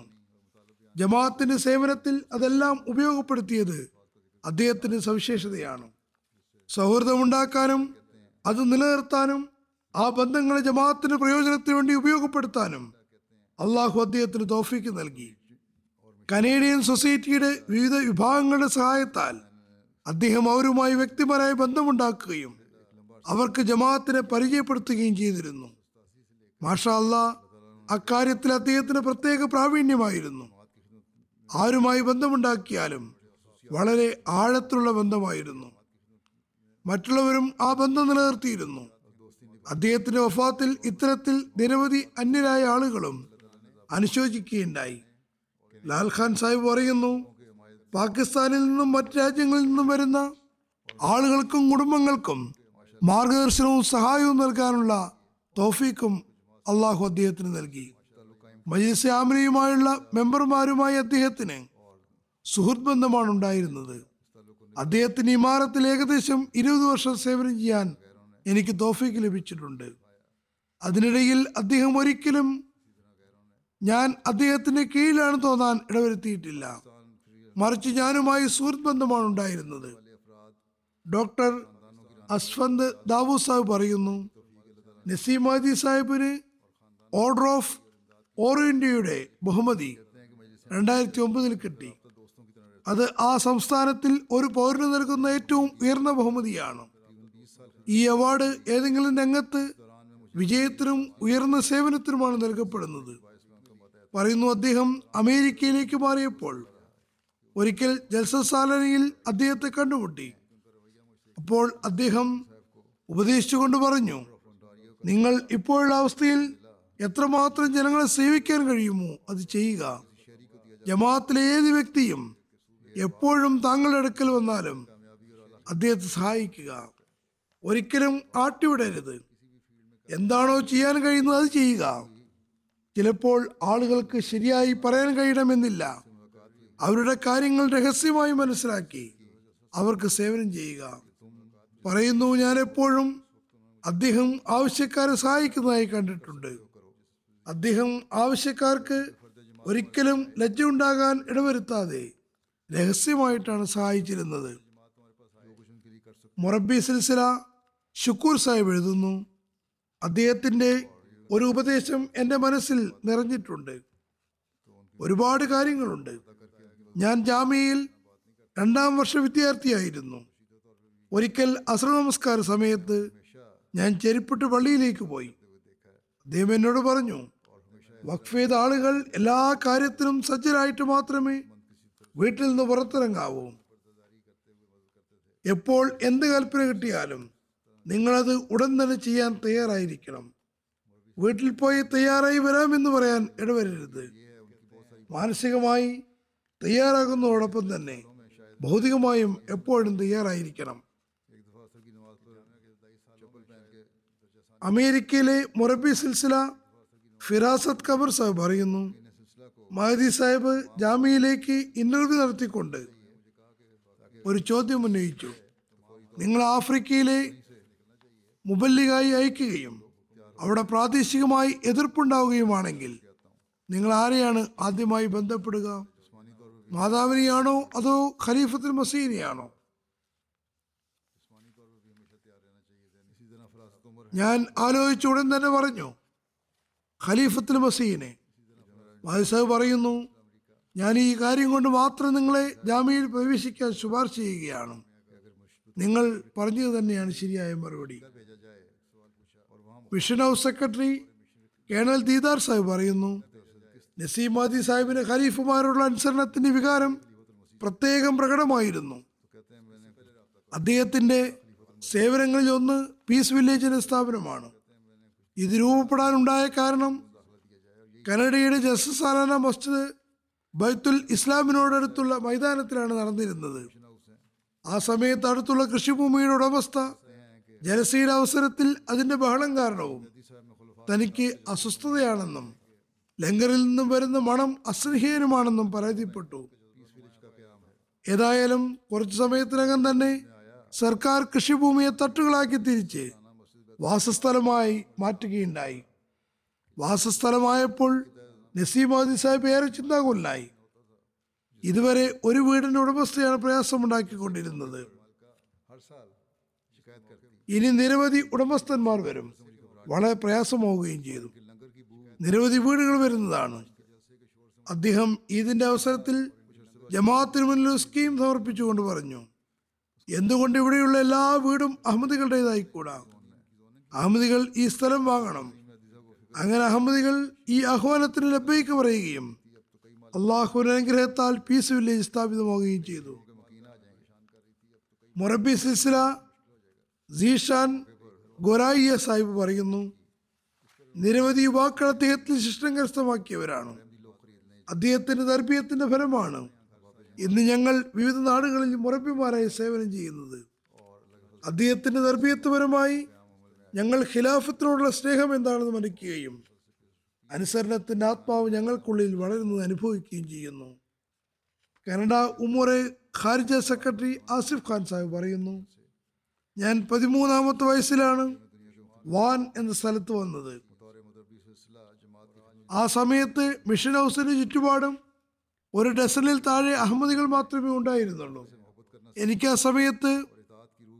ജമാഅത്തിന്റെ സേവനത്തിൽ അതെല്ലാം ഉപയോഗപ്പെടുത്തിയത് അദ്ദേഹത്തിന്റെ സവിശേഷതയാണ്. സൗഹൃദമുണ്ടാക്കാനും അത് നിലനിർത്താനും ആ ബന്ധങ്ങളെ ജമാഅത്തിന്റെ പ്രയോജനത്തിന് വേണ്ടി ഉപയോഗപ്പെടുത്താനും അള്ളാഹു അദ്ദേഹത്തിന് തോഫിക്ക് നൽകി. കനേഡിയൻ സൊസൈറ്റിയുടെ വിവിധ വിഭാഗങ്ങളുടെ സഹായത്താൽ അദ്ദേഹം അവരുമായി വ്യക്തിപരമായ ബന്ധമുണ്ടാക്കുകയും അവർക്ക് ജമാഅത്തിനെ പരിചയപ്പെടുത്തുകയും ചെയ്തിരുന്നു. മാഷാ അല്ലാ അക്കാര്യത്തിൽ അദ്ദേഹത്തിന് പ്രത്യേക പ്രാവീണ്യമായിരുന്നു. ആരുമായി ബന്ധമുണ്ടാക്കിയാലും വളരെ ആഴത്തിലുള്ള ബന്ധമായിരുന്നു. മറ്റുള്ളവരും ആ ബന്ധം നിലനിർത്തിയിരുന്നു. അദ്ദേഹത്തിന്റെ വഫാത്തിൽ ഇത്തരത്തിൽ നിരവധി അന്യരായ ആളുകളും അനുശോചിക്കുകയുണ്ടായി. ലാൽഖാൻ സാഹിബ് പറയുന്നു പാകിസ്ഥാനിൽ നിന്നും മറ്റു രാജ്യങ്ങളിൽ നിന്നും വരുന്ന ആളുകൾക്കും കുടുംബങ്ങൾക്കും മാർഗദർശനവും സഹായവും നൽകാനുള്ള തോഫീക്കും അള്ളാഹു അദ്ദേഹത്തിന് നൽകി. ആമിനയുമായുള്ള മെമ്പർമാരുമായി അദ്ദേഹത്തിന് സുഹൃത് ബന്ധമാണ് ഉണ്ടായിരുന്നത്. അദ്ദേഹത്തിന് ഇമാരത്തിൽ ഏകദേശം ഇരുപത് വർഷം സേവനം ചെയ്യാൻ എനിക്ക് തോഫിക്ക് ലഭിച്ചിട്ടുണ്ട്. അതിനിടയിൽ അദ്ദേഹം ഒരിക്കലും ഞാൻ അദ്ദേഹത്തിന്റെ കീഴിലാണ് തോന്നാൻ ഇടവരുത്തിയിട്ടില്ല. മറിച്ച് ഞാനുമായി സുഹൃത് ബന്ധമാണ് ഉണ്ടായിരുന്നത്. ഡോക്ടർ അസ്വന്ത് ദാവു സാഹിബ് പറയുന്നു നസീമാദി സാഹിബിന് ഓർഡർ ഓഫ് ഓർ ഇന്ത്യയുടെ ബഹുമതി രണ്ടായിരത്തി ഒമ്പതിൽ കിട്ടി. അത് ആ സംസ്ഥാനത്തിൽ ഒരു പൗരന് നൽകുന്ന ഏറ്റവും ഉയർന്ന ബഹുമതിയാണ്. ഈ അവാർഡ് ഏതെങ്കിലും രംഗത്ത് വിജയത്തിനും ഉയർന്ന സേവനത്തിനുമാണ് നൽകപ്പെടുന്നത്. പറയുന്നു അദ്ദേഹം അമേരിക്കയിലേക്ക് മാറിയപ്പോൾ ഒരിക്കൽ ജൽസസാലനയിൽ അദ്ദേഹത്തെ കണ്ടുമുട്ടി. അപ്പോൾ അദ്ദേഹം ഉപദേശിച്ചുകൊണ്ട് പറഞ്ഞു നിങ്ങൾ ഇപ്പോഴുള്ള അവസ്ഥയിൽ എത്രമാത്രം ജനങ്ങളെ സേവിക്കാൻ കഴിയുമോ അത് ചെയ്യുക. ജമാഅത്തിലെ ഏത് വ്യക്തിയും എപ്പോഴും താങ്കളുടെ അടുക്കൽ വന്നാലും അദ്ദേഹത്തെ സഹായിക്കുക. ഒരിക്കലും ആട്ടിവിടരുത്. എന്താണോ ചെയ്യാൻ കഴിയുന്നത് അത് ചെയ്യുക. ചിലപ്പോൾ ആളുകൾക്ക് ശരിയായി പറയാൻ കഴിയണമെന്നില്ല. അവരുടെ കാര്യങ്ങൾ രഹസ്യമായി മനസ്സിലാക്കി അവർക്ക് സേവനം ചെയ്യുക. പറയുന്നു ഞാൻ എപ്പോഴും അദ്ദേഹം ആവശ്യക്കാരെ സഹായിക്കുന്നതായി കണ്ടിട്ടുണ്ട്. അദ്ദേഹം ആവശ്യക്കാർക്ക് ഒരിക്കലും ലജ്ജ ഉണ്ടാകാൻ ഇടവരുത്താതെ രഹസ്യമായിട്ടാണ് സഹായിച്ചിരുന്നത്. മൊറബി സിൽസില ഷുക്കൂർ സാഹിബ് എഴുതുന്നു അദ്ദേഹത്തിന്റെ ഒരു ഉപദേശം എന്റെ മനസ്സിൽ നിറഞ്ഞിട്ടുണ്ട്. ഒരുപാട് കാര്യങ്ങളുണ്ട്. ഞാൻ ജാമ്യയിൽ രണ്ടാം വർഷ വിദ്യാർത്ഥിയായിരുന്നു. ഒരിക്കൽ അസ്ര നമസ്കാര സമയത്ത് ഞാൻ ചെരുപ്പിട്ട് പള്ളിയിലേക്ക് പോയി. അദ്ദേഹം എന്നോട് പറഞ്ഞു വഖഫ് ചെയ്ത ആളുകൾ എല്ലാ കാര്യത്തിനും സജ്ജരായിട്ട് മാത്രമേ വീട്ടിൽ നിന്ന് പുറത്തിറങ്ങാവൂ. എപ്പോൾ എന്ത് കൽപ്പന കിട്ടിയാലും നിങ്ങളത് ഉടൻ തന്നെ ചെയ്യാൻ തയ്യാറായിരിക്കണം. വീട്ടിൽ പോയി തയ്യാറായി വരാമെന്ന് പറയാൻ ഇടവരരുത്. മാനസികമായി തയ്യാറാകുന്നതോടൊപ്പം തന്നെ ഭൗതികമായും എപ്പോഴും തയ്യാറായിരിക്കണം. അമേരിക്കയിലെ മൊറബി സിൽസില ഫിറാസത്ത് ഖബർ സാഹിബ് പറയുന്നു മഹദി സാഹിബ് ജാമ്യയിലേക്ക് ഇന്റർവ്യൂ നടത്തിക്കൊണ്ട് ഒരു ചോദ്യം ഉന്നയിച്ചു. നിങ്ങൾ ആഫ്രിക്കയിലെ മുബല്ലിഗായി അയക്കുകയും അവിടെ പ്രാദേശികമായി എതിർപ്പുണ്ടാവുകയുമാണെങ്കിൽ നിങ്ങൾ ആരെയാണ് ആദ്യമായി ബന്ധപ്പെടുക? മാതാവിനെയാണോ അതോ ഖലീഫത്തുൽ മസീനെയാണോ ഞാൻ ആലോചിച്ച ഉടൻ തന്നെ പറഞ്ഞു ഖലീഫത്തുൽ മസീനെ സാഹിബ് പറയുന്നു ഞാൻ ഈ കാര്യം കൊണ്ട് മാത്രം നിങ്ങളെ ജാമ്യയിൽ പ്രവേശിക്കാൻ ശുപാർശ ചെയ്യുകയാണ്. നിങ്ങൾ പറഞ്ഞത് തന്നെയാണ് ശരിയായ മറുപടി. Mission house secretary colonel Didar Sahib പറയുന്നു നസീം നസീമാദി സാഹിബിന് ഖലീഫുമാരുള്ള അനുസരണത്തിന്റെ വികാരം പ്രത്യേകം പ്രകടമായിരുന്നു. അദ്ദേഹത്തിന്റെ സേവനങ്ങളിൽ ഒന്ന് പീസ് വില്ലേജിന്റെ സ്ഥാപനമാണ്. ഇത് രൂപപ്പെടാനുണ്ടായ കാരണം കനഡയുടെ ജസ്റ്റിസ് സാലാന മസ്ജിദ് ബൈത്തുൽ ഇസ്ലാമിനോടടുത്തുള്ള മൈതാനത്തിലാണ് നടന്നിരുന്നത്. ആ സമയത്ത് അടുത്തുള്ള കൃഷിഭൂമിയുടെ ഉടമസ്ഥ ജലസീല അവസരത്തിൽ അതിന്റെ ബഹളം കാരണവും തനിക്ക് അസ്വസ്ഥതയാണെന്നും ലങ്കറിൽ നിന്നും വരുന്ന മണം അസഹ്യനുമാണെന്നും പരാതിപ്പെട്ടു. ഏതായാലും കുറച്ചു സമയത്തിനകം തന്നെ സർക്കാർ കൃഷിഭൂമിയെ തട്ടുകളാക്കി തിരിച്ച് വാസസ്ഥലമായി മാറ്റുകയുണ്ടായി. വാസസ്ഥലമായപ്പോൾ നസീമാദി സാഹിബ് ഏറെ ചിന്താകുലനായി. ഇതുവരെ ഒരു വീടിന്റെ ഉടമസ്ഥയാണ് പ്രയാസമുണ്ടാക്കിക്കൊണ്ടിരുന്നത്. ഇനി നിരവധി ഉടമസ്ഥന്മാർ വരും. വളരെ പ്രയാസമാവുകയും ചെയ്തു. നിരവധി വീടുകൾ വരുന്നതാണ്. അദ്ദേഹം ഈദിന്റെ അവസരത്തിൽ ജമാഅത്തിന് മുന്നിൽ സ്കീം സമർപ്പിച്ചുകൊണ്ട് പറഞ്ഞു. എന്തുകൊണ്ട് ഇവിടെയുള്ള എല്ലാ വീടും അഹമ്മദികളുടേതായിക്കൂടാ? അഹമ്മദികൾ ഈ സ്ഥലം വാങ്ങണം. അങ്ങനെ അഹമ്മദികൾ ഈ ആഹ്വാനത്തിന് ലഭ്യക്ക് പറയുകയും അള്ളാഹുവിന്റെ അനുഗ്രഹത്താൽ പീസ് വില്ലേജ് സ്ഥാപിതമാവുകയും ചെയ്തു. മൊറബി സിൽസില ജീഷാൻ ഗൊരായിയ സാഹിബ് പറയുന്നു നിരവധി യുവാക്കൾ അദ്ദേഹത്തിൽ ശിഷ്ടം കരസ്ഥമാക്കിയവരാണ്. അദ്ദേഹത്തിന്റെ ദർഭ്യത്തിന്റെ ഫലമാണ് ഇന്ന് ഞങ്ങൾ വിവിധ നാടുകളിൽ മുറബിമാരായി സേവനം ചെയ്യുന്നത്. അദ്ദേഹത്തിന്റെ തർബീയത്വപരമായി ഞങ്ങൾ ഖിലാഫത്തിനോടുള്ള സ്നേഹം എന്താണെന്ന് മനിക്കുകയും അനുസരണത്തിന്റെ ആത്മാവ് ഞങ്ങൾക്കുള്ളിൽ വളരുന്നത് അനുഭവിക്കുകയും ചെയ്യുന്നു. കനഡ ഉമ്മറെ ഖാരിജ സെക്രട്ടറി ആസിഫ് ഖാൻ സാഹിബ് പറയുന്നു ഞാൻ പതിമൂന്നാമത്തെ വയസ്സിലാണ് വാൻ എന്ന സ്ഥലത്ത് വന്നത്. ആ സമയത്ത് മിഷൻ ഹൗസിന് ചുറ്റുപാടും ഒരു ഡസനിൽ താഴെ അഹമ്മദികൾ മാത്രമേ ഉണ്ടായിരുന്നുള്ളൂ. എനിക്ക് ആ സമയത്ത്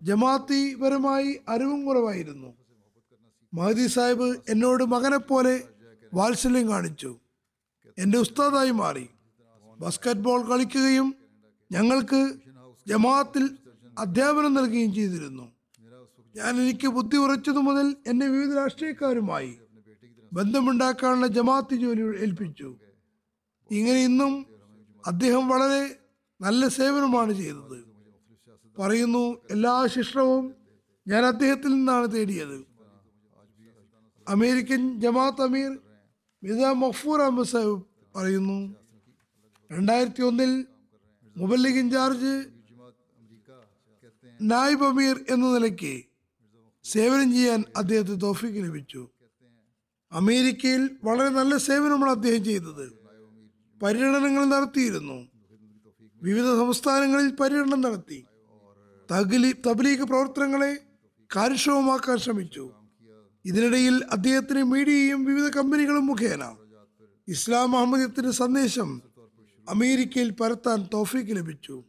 ജമാഅത്തിപരമായി അറിവും കുറവായിരുന്നു. മഹദി സാഹിബ് എന്നോട് മകനെപ്പോലെ പോലെ വാത്സല്യം കാണിച്ചു. എന്റെ ഉസ്താദായി മാറി. ബാസ്കറ്റ്ബോൾ കളിക്കുകയും ഞങ്ങൾക്ക് ജമാഅത്തിൽ അധ്യാപനം നൽകുകയും ചെയ്തിരുന്നു. ഞാൻ എനിക്ക് ബുദ്ധി ഉറച്ചതു മുതൽ എന്നെ വിവിധ രാഷ്ട്രീയക്കാരുമായി ബന്ധമുണ്ടാക്കാനുള്ള ജമാഅത്ത് ജോലി ഏൽപ്പിച്ചു. ഇങ്ങനെ ഇന്നും അദ്ദേഹം വളരെ നല്ല സേവനമാണ് ചെയ്തത്. പറയുന്നു എല്ലാ ശിക്ഷണവും ഞാൻ അദ്ദേഹത്തിൽ നിന്നാണ് തേടിയത്. അമേരിക്കൻ ജമാഅത്ത് അമീർ മിത മഫൂർ അഹമ്മദ് സാഹിബ് പറയുന്നു രണ്ടായിരത്തി ഒന്നിൽ മുബല്ലിഗ് ഇൻചാർജ് നായിബ് അമീർ എന്ന നിലയ്ക്ക് സേവനം ചെയ്യാൻ അദ്ദേഹത്തെ തോഫിക്ക് ലഭിച്ചു. അമേരിക്കയിൽ വളരെ നല്ല സേവനമാണ് അദ്ദേഹം ചെയ്തത്. പര്യടനങ്ങൾ നടത്തിയിരുന്നു. വിവിധ സംസ്ഥാനങ്ങളിൽ പര്യടനം നടത്തി. തബ്ലീഗ് പ്രവർത്തനങ്ങളെ കാര്യക്ഷമമാക്കാൻ ശ്രമിച്ചു. ഇതിനിടയിൽ അദ്ദേഹത്തിന് മീഡിയയും വിവിധ കമ്പനികളും മുഖേന ഇസ്ലാം അഹമ്മദത്തിന്റെ സന്ദേശം അമേരിക്കയിൽ പരത്താൻ തോഫിക്ക് ലഭിച്ചു.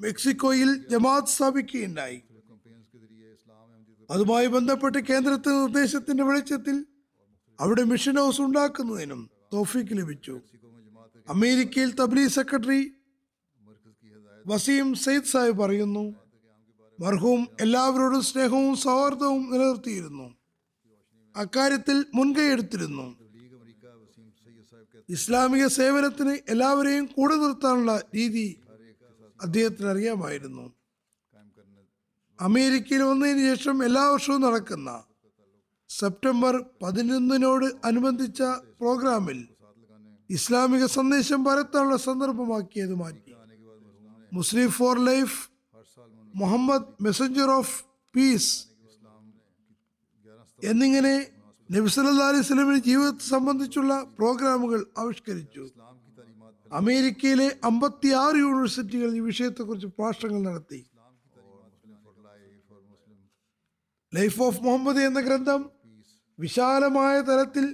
മെക്സിക്കോയിൽ ജമാഅത്ത് സ്ഥാപിക്കുകയുണ്ടായി. അതുമായി ബന്ധപ്പെട്ട് കേന്ദ്രത്തെ നിർദ്ദേശത്തിന്റെ വെളിച്ചത്തിൽ അവിടെ മിഷൻ ഹൗസ് ഉണ്ടാക്കുന്നതിനും തോഫിക്ക് ലഭിച്ചു. അമേരിക്കയിൽ തബ്ലീ സെക്രട്ടറി വസീം സയ്യിദ് സാഹിബ് പറയുന്നു മർഹൂം എല്ലാവരോടും സ്നേഹവും സൗഹാർദ്ദവും നിലനിർത്തിയിരുന്നു. അക്കാര്യത്തിൽ മുൻകൈയെടുത്തിരുന്നു ഇസ്ലാമിക സേവനത്തിന് എല്ലാവരെയും കൂടെ നിർത്താനുള്ള രീതി അദ്ദേഹത്തിന് അറിയാമായിരുന്നു. അമേരിക്കയിൽ വന്നതിന് ശേഷം എല്ലാ വർഷവും നടക്കുന്ന സെപ്റ്റംബർ പതിനൊന്നിനോട് അനുബന്ധിച്ച പ്രോഗ്രാമിൽ ഇസ്ലാമിക സന്ദേശം പരത്താനുള്ള സന്ദർഭമാക്കിയത് മാറ്റി. Muslim for life Muhammad messenger of peace എന്നിങ്ങനെ നബിസല്ലാ അലൈഹി സ്വലമിന് ജീവിതത്തെ സംബന്ധിച്ചുള്ള പ്രോഗ്രാമുകൾ ആവിഷ്കരിച്ചു. അമേരിക്കയിലെ അമ്പത്തിയാറ് യൂണിവേഴ്സിറ്റികൾ ഈ വിഷയത്തെക്കുറിച്ച് പ്രഭാഷണങ്ങൾ നടത്തി. ലൈഫ് ഓഫ് മുഹമ്മദ് എന്ന ഗ്രന്ഥം വിശാലമായ തലത്തിൽ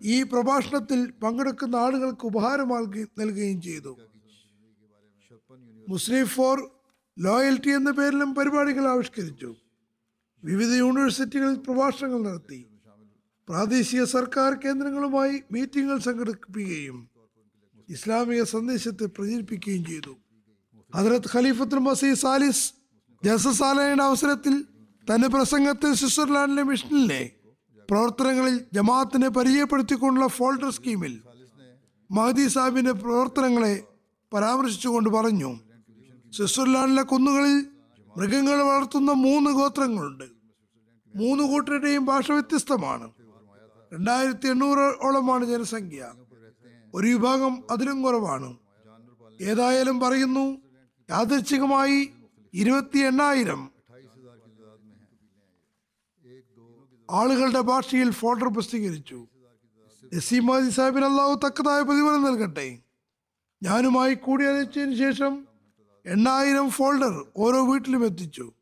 ഈ പ്രഭാഷണത്തിൽ പങ്കെടുക്കുന്ന ആളുകൾക്ക് ഉപഹാരമാകി നൽകുകയും ചെയ്തു. മുസ്ലിം ഫോർ ലോയൽറ്റി എന്ന പേരിലും പരിപാടികൾ ആവിഷ്കരിച്ചു. വിവിധ യൂണിവേഴ്സിറ്റികളിൽ പ്രഭാഷണങ്ങൾ നടത്തി. പ്രാദേശിക സർക്കാർ കേന്ദ്രങ്ങളുമായി മീറ്റിംഗുകൾ സംഘടിപ്പിക്കുകയും ഇസ്ലാമിക സന്ദേശത്തെ പ്രചരിപ്പിക്കുകയും ചെയ്തു. ഹജറത് ഖലീഫത്തുൽ മസീഹ് സാലിസ് ജസസാലയുടെ അവസരത്തിൽ തന്റെ പ്രസംഗത്തിൽ സ്വിറ്റ്സർലാൻഡിലെ മിഷനിലെ പ്രവർത്തനങ്ങളിൽ ജമാഅത്തിനെ പരിചയപ്പെടുത്തിക്കൊണ്ടുള്ള ഫോൾഡർ സ്കീമിൽ മഹദി സാഹിബിന്റെ പ്രവർത്തനങ്ങളെ പരാമർശിച്ചുകൊണ്ട് പറഞ്ഞു. സ്വിറ്റ്സർലാൻഡിലെ കുന്നുകളിൽ മൃഗങ്ങൾ വളർത്തുന്ന മൂന്ന് ഗോത്രങ്ങളുണ്ട്. മൂന്ന് കൂട്ടരുടെയും ഭാഷ വ്യത്യസ്തമാണ്. രണ്ടായിരത്തി എണ്ണൂറോളമാണ് ജനസംഖ്യ. ഒരു വിഭാഗം അതിലും കുറവാണ്. ഏതായാലും പറയുന്നു യാദൃച്ഛികമായി ഇരുപത്തി എണ്ണായിരം ആളുകളുടെ ഭാഷയിൽ ഫോൾഡർ പ്രസിദ്ധീകരിച്ചു. നസീമാദി സാഹിബിന് അള്ളാഹു തക്കതായ പ്രതിഫലം നൽകട്ടെ. ഞാനുമായി കൂടിയാലോചിച്ചതിന് ശേഷം എണ്ണായിരം ഫോൾഡർ ഓരോ വീട്ടിലും എത്തിച്ചു.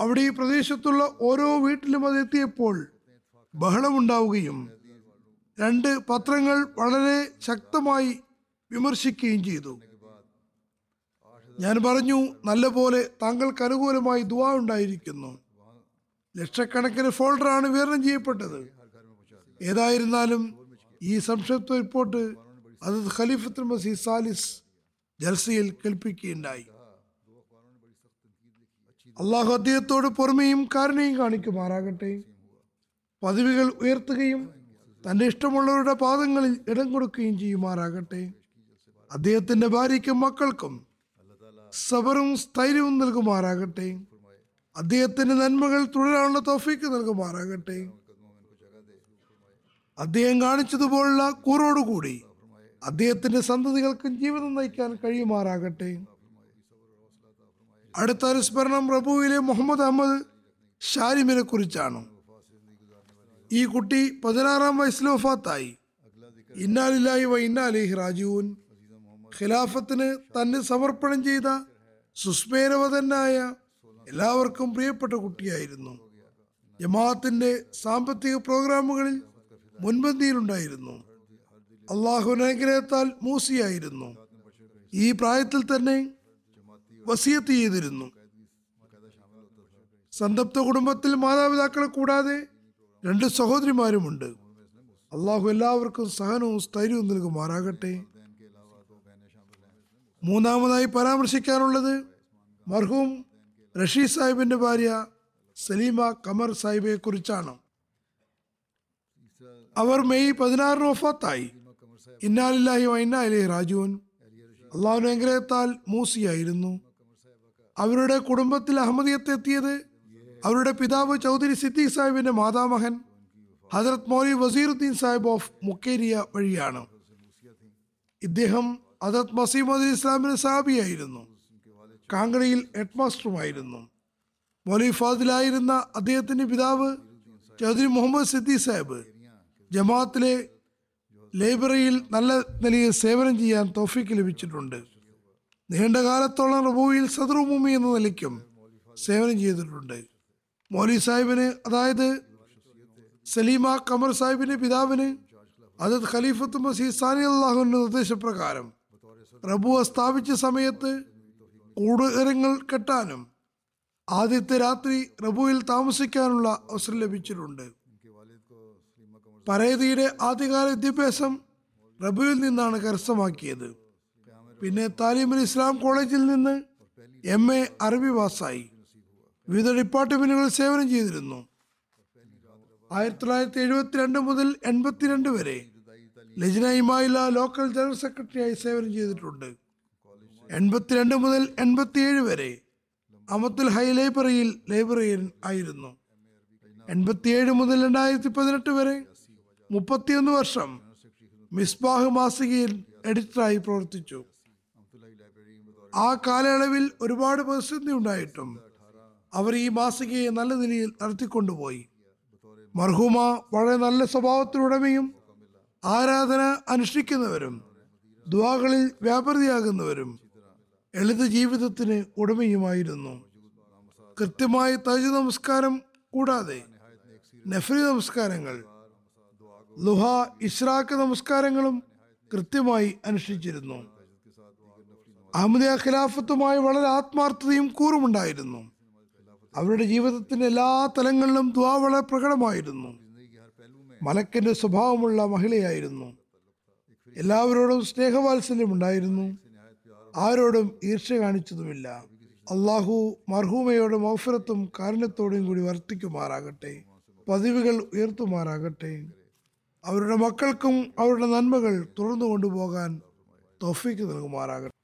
അവിടെ ഈ പ്രദേശത്തുള്ള ഓരോ വീട്ടിലും അത് എത്തിയപ്പോൾ ബഹളമുണ്ടാവുകയും രണ്ട് പത്രങ്ങൾ വളരെ ശക്തമായി വിമർശിക്കുകയും ചെയ്തു. ഞാൻ പറഞ്ഞു നല്ലപോലെ താങ്കൾക്ക് അനുകൂലമായി ദുവാ ഉണ്ടായിരിക്കുന്നു. ലക്ഷക്കണക്കിന് ഫോൾഡറാണ് വിതരണം ചെയ്യപ്പെട്ടത്. ഏതായിരുന്നാലും ഈ സംക്ഷിപ്ത റിപ്പോർട്ട് അത് ഖലീഫത്തുൽ മസീദ് സാലിസ് ജൽസയിൽ കേൾപ്പിക്കുകയുണ്ടായി. അള്ളാഹു അദ്ദേഹത്തോട് പുറമെയും കാരണയും കാണിക്കുമാറാകട്ടെ. പദവികൾ ഉയർത്തുകയും തന്റെ ഇഷ്ടമുള്ളവരുടെ പാദങ്ങളിൽ ഇടം കൊടുക്കുകയും ചെയ്യുമാറാകട്ടെ. അദ്ദേഹത്തിന്റെ ഭാര്യയ്ക്കും മക്കൾക്കും സബറും സ്ഥൈര്യവും നൽകുമാറാകട്ടെ. അദ്ദേഹത്തിന്റെ നന്മകൾ തുടരാനുള്ള തോഫീക്ക് നൽകുമാറാകട്ടെ. അദ്ദേഹം കാണിച്ചതുപോലുള്ള കൂറോടുകൂടി അദ്ദേഹത്തിന്റെ സന്തതികൾക്കും ജീവിതം നയിക്കാൻ കഴിയുമാറാകട്ടെ. അടുത്ത അനുസ്മരണം പ്രഭുവിലെ മുഹമ്മദ് അഹമ്മദ് ഷാരിമിനെ കുറിച്ചാണ്. ഈ കുട്ടി പതിനാറാം വയസ്സിൽ വഫാത്തായി. ഇന്നാലില്ലായി വ ഇന്നാലിഹി ഖിലാഫത്തിന് തന്നെ സമർപ്പണം ചെയ്ത സുസ്മേരവതനായ എല്ലാവർക്കും പ്രിയപ്പെട്ട കുട്ടിയായിരുന്നു. ജമാഅത്തിന്റെ സാമ്പത്തിക പ്രോഗ്രാമുകളിൽ മുൻപന്തിയിലുണ്ടായിരുന്നു. അള്ളാഹു അനുഗ്രഹത്താൽ മൂസിയായിരുന്നു. ഈ പ്രായത്തിൽ തന്നെ വസിയത്ത് ചെയ്തിരുന്നു. സന്തപ്ത കുടുംബത്തിൽ മാതാപിതാക്കളെ കൂടാതെ രണ്ട് സഹോദരിമാരുമുണ്ട്. അള്ളാഹു എല്ലാവർക്കും സഹനവും സ്ഥൈര്യവും നൽകുമാറാകട്ടെ. മൂന്നാമതായി പരാമർശിക്കാനുള്ളത് മർഹൂം റഷീദ് സാഹിബിന്റെ ഭാര്യ സലീമ കമർ സാഹിബിയെ കുറിച്ചാണ്. അവർ മെയ് പതിനാറിന് ഒഫാത്തായി ഇന്നാലില്ലാഹി വൈന്നാലി രാജുവൻ അനുഗ്രഹത്താൽ മൂസിയായിരുന്നു. അവരുടെ കുടുംബത്തിൽ അഹമ്മദിയത്ത് എത്തിയത് അവരുടെ പിതാവ് ചൗധരി സിദ്ദീഖ് സാഹിബിന്റെ മാതാമഹൻ ഹജറത് മൗലി വസീറുദ്ദീൻ സാഹിബ് ഓഫ് മുക്കേരിയ വഴിയാണ്. ഇദ്ദേഹം ഹജറത് മസീമദ് ഇസ്ലാമിന്റെ സാബിയായിരുന്നു കാങ്കടയിൽ ഹെഡ് മാസ്റ്ററുമായിരുന്നു മൗലി ഫാദിലായിരുന്ന അദ്ദേഹത്തിന്റെ പിതാവ് ചൗധരി മുഹമ്മദ് സിദ്ദീഖ് സാഹിബ് ജമാഅത്തിലെ ലൈബ്രറിയിൽ നല്ല നിലയിൽ സേവനം ചെയ്യാൻ തോഫിക്ക് ലഭിച്ചിട്ടുണ്ട്. നീണ്ട കാലത്തോളം റബുവിൽ സദ്രുഭൂമി എന്ന നിലയ്ക്കും സേവനം ചെയ്തിട്ടുണ്ട്. മൗലി സാഹിബിന് അതായത് സലീമ കമർ സാഹിബിന്റെ പിതാവിന് അതത് ഖലീഫത്ത് മസീദ് സാനി അള്ളാഹുവിന്റെ നിർദ്ദേശപ്രകാരം റബുവ സ്ഥാപിച്ച സമയത്ത് കൂടുകരങ്ങൾ കെട്ടാനും ആദ്യത്തെ രാത്രി റബുവിൽ താമസിക്കാനുള്ള അവസരം ലഭിച്ചിട്ടുണ്ട്. പരേതിയുടെ ആദ്യകാല വിദ്യാഭ്യാസം റബുവിൽ നിന്നാണ് കരസ്ഥമാക്കിയത്. പിന്നെ താലിമുൽ ഇസ്ലാം കോളേജിൽ നിന്ന് എം എ അറബി പാസ്സായി. വിവിധ ഡിപ്പാർട്ട്മെന്റുകളിൽ സേവനം ചെയ്തിരുന്നു. ആയിരത്തി തൊള്ളായിരത്തി എഴുപത്തിരണ്ട് മുതൽ എൺപത്തിരണ്ട് വരെ ലജ്ന ഇമായില ലോക്കൽ ജനറൽ സെക്രട്ടറിയായി സേവനം ചെയ്തിട്ടുണ്ട്. എൺപത്തിരണ്ട് മുതൽ എൺപത്തിയേഴ് വരെ അമത്തുൽ ഹൈ ലൈബ്രറിയിൽ ലൈബ്രറിയൻ ആയിരുന്നു. എൺപത്തിയേഴ് മുതൽ രണ്ടായിരത്തി പതിനെട്ട് വരെ മുപ്പത്തിയൊന്ന് വർഷം മിസ്ബാഹ് മാസികയിൽ എഡിറ്ററായി പ്രവർത്തിച്ചു. ആ കാലയളവിൽ ഒരുപാട് പ്രതിസന്ധി ഉണ്ടായിട്ടും അവർ ഈ മാസികയെ നല്ല നിലയിൽ നടത്തിക്കൊണ്ടുപോയി. മർഹൂമ വളരെ നല്ല സ്വഭാവത്തിലുടമയും ആരാധന അനുഷ്ഠിക്കുന്നവരും ദ്വാകളിൽ വ്യാപൃതിയാകുന്നവരും എളിത ജീവിതത്തിന് ഉടമയുമായിരുന്നു. കൃത്യമായി തജു നമസ്കാരം കൂടാതെ നഫ്രി നമസ്കാരങ്ങൾ ലുഹ ഇഷ്റാഖ് നമസ്കാരങ്ങളും കൃത്യമായി അനുഷ്ഠിച്ചിരുന്നു. അഹമ്മദിയ ഖിലാഫത്തുമായി വളരെ ആത്മാർത്ഥതയും കൂറുമുണ്ടായിരുന്നു. അവരുടെ ജീവിതത്തിന്റെ എല്ലാ തലങ്ങളിലും ദ്വാ വളരെ പ്രകടമായിരുന്നു. മലക്കിന്റെ സ്വഭാവമുള്ള മഹിളയായിരുന്നു. എല്ലാവരോടും സ്നേഹവാത്സല്യം ഉണ്ടായിരുന്നു. ആരോടും ഈർഷ്യ കാണിച്ചതുമില്ല. അള്ളാഹു മർഹൂമയോടും മൗഫരത്തും കാരുണ്യത്തോടെയും കൂടി വർത്തിക്കുമാറാകട്ടെ. പതിവുകൾ ഉയർത്തുമാറാകട്ടെ. അവരുടെ മക്കൾക്കും അവരുടെ നന്മകൾ തുടർന്നു കൊണ്ടുപോകാൻ തോഫീക്ക് നൽകുമാറാകട്ടെ.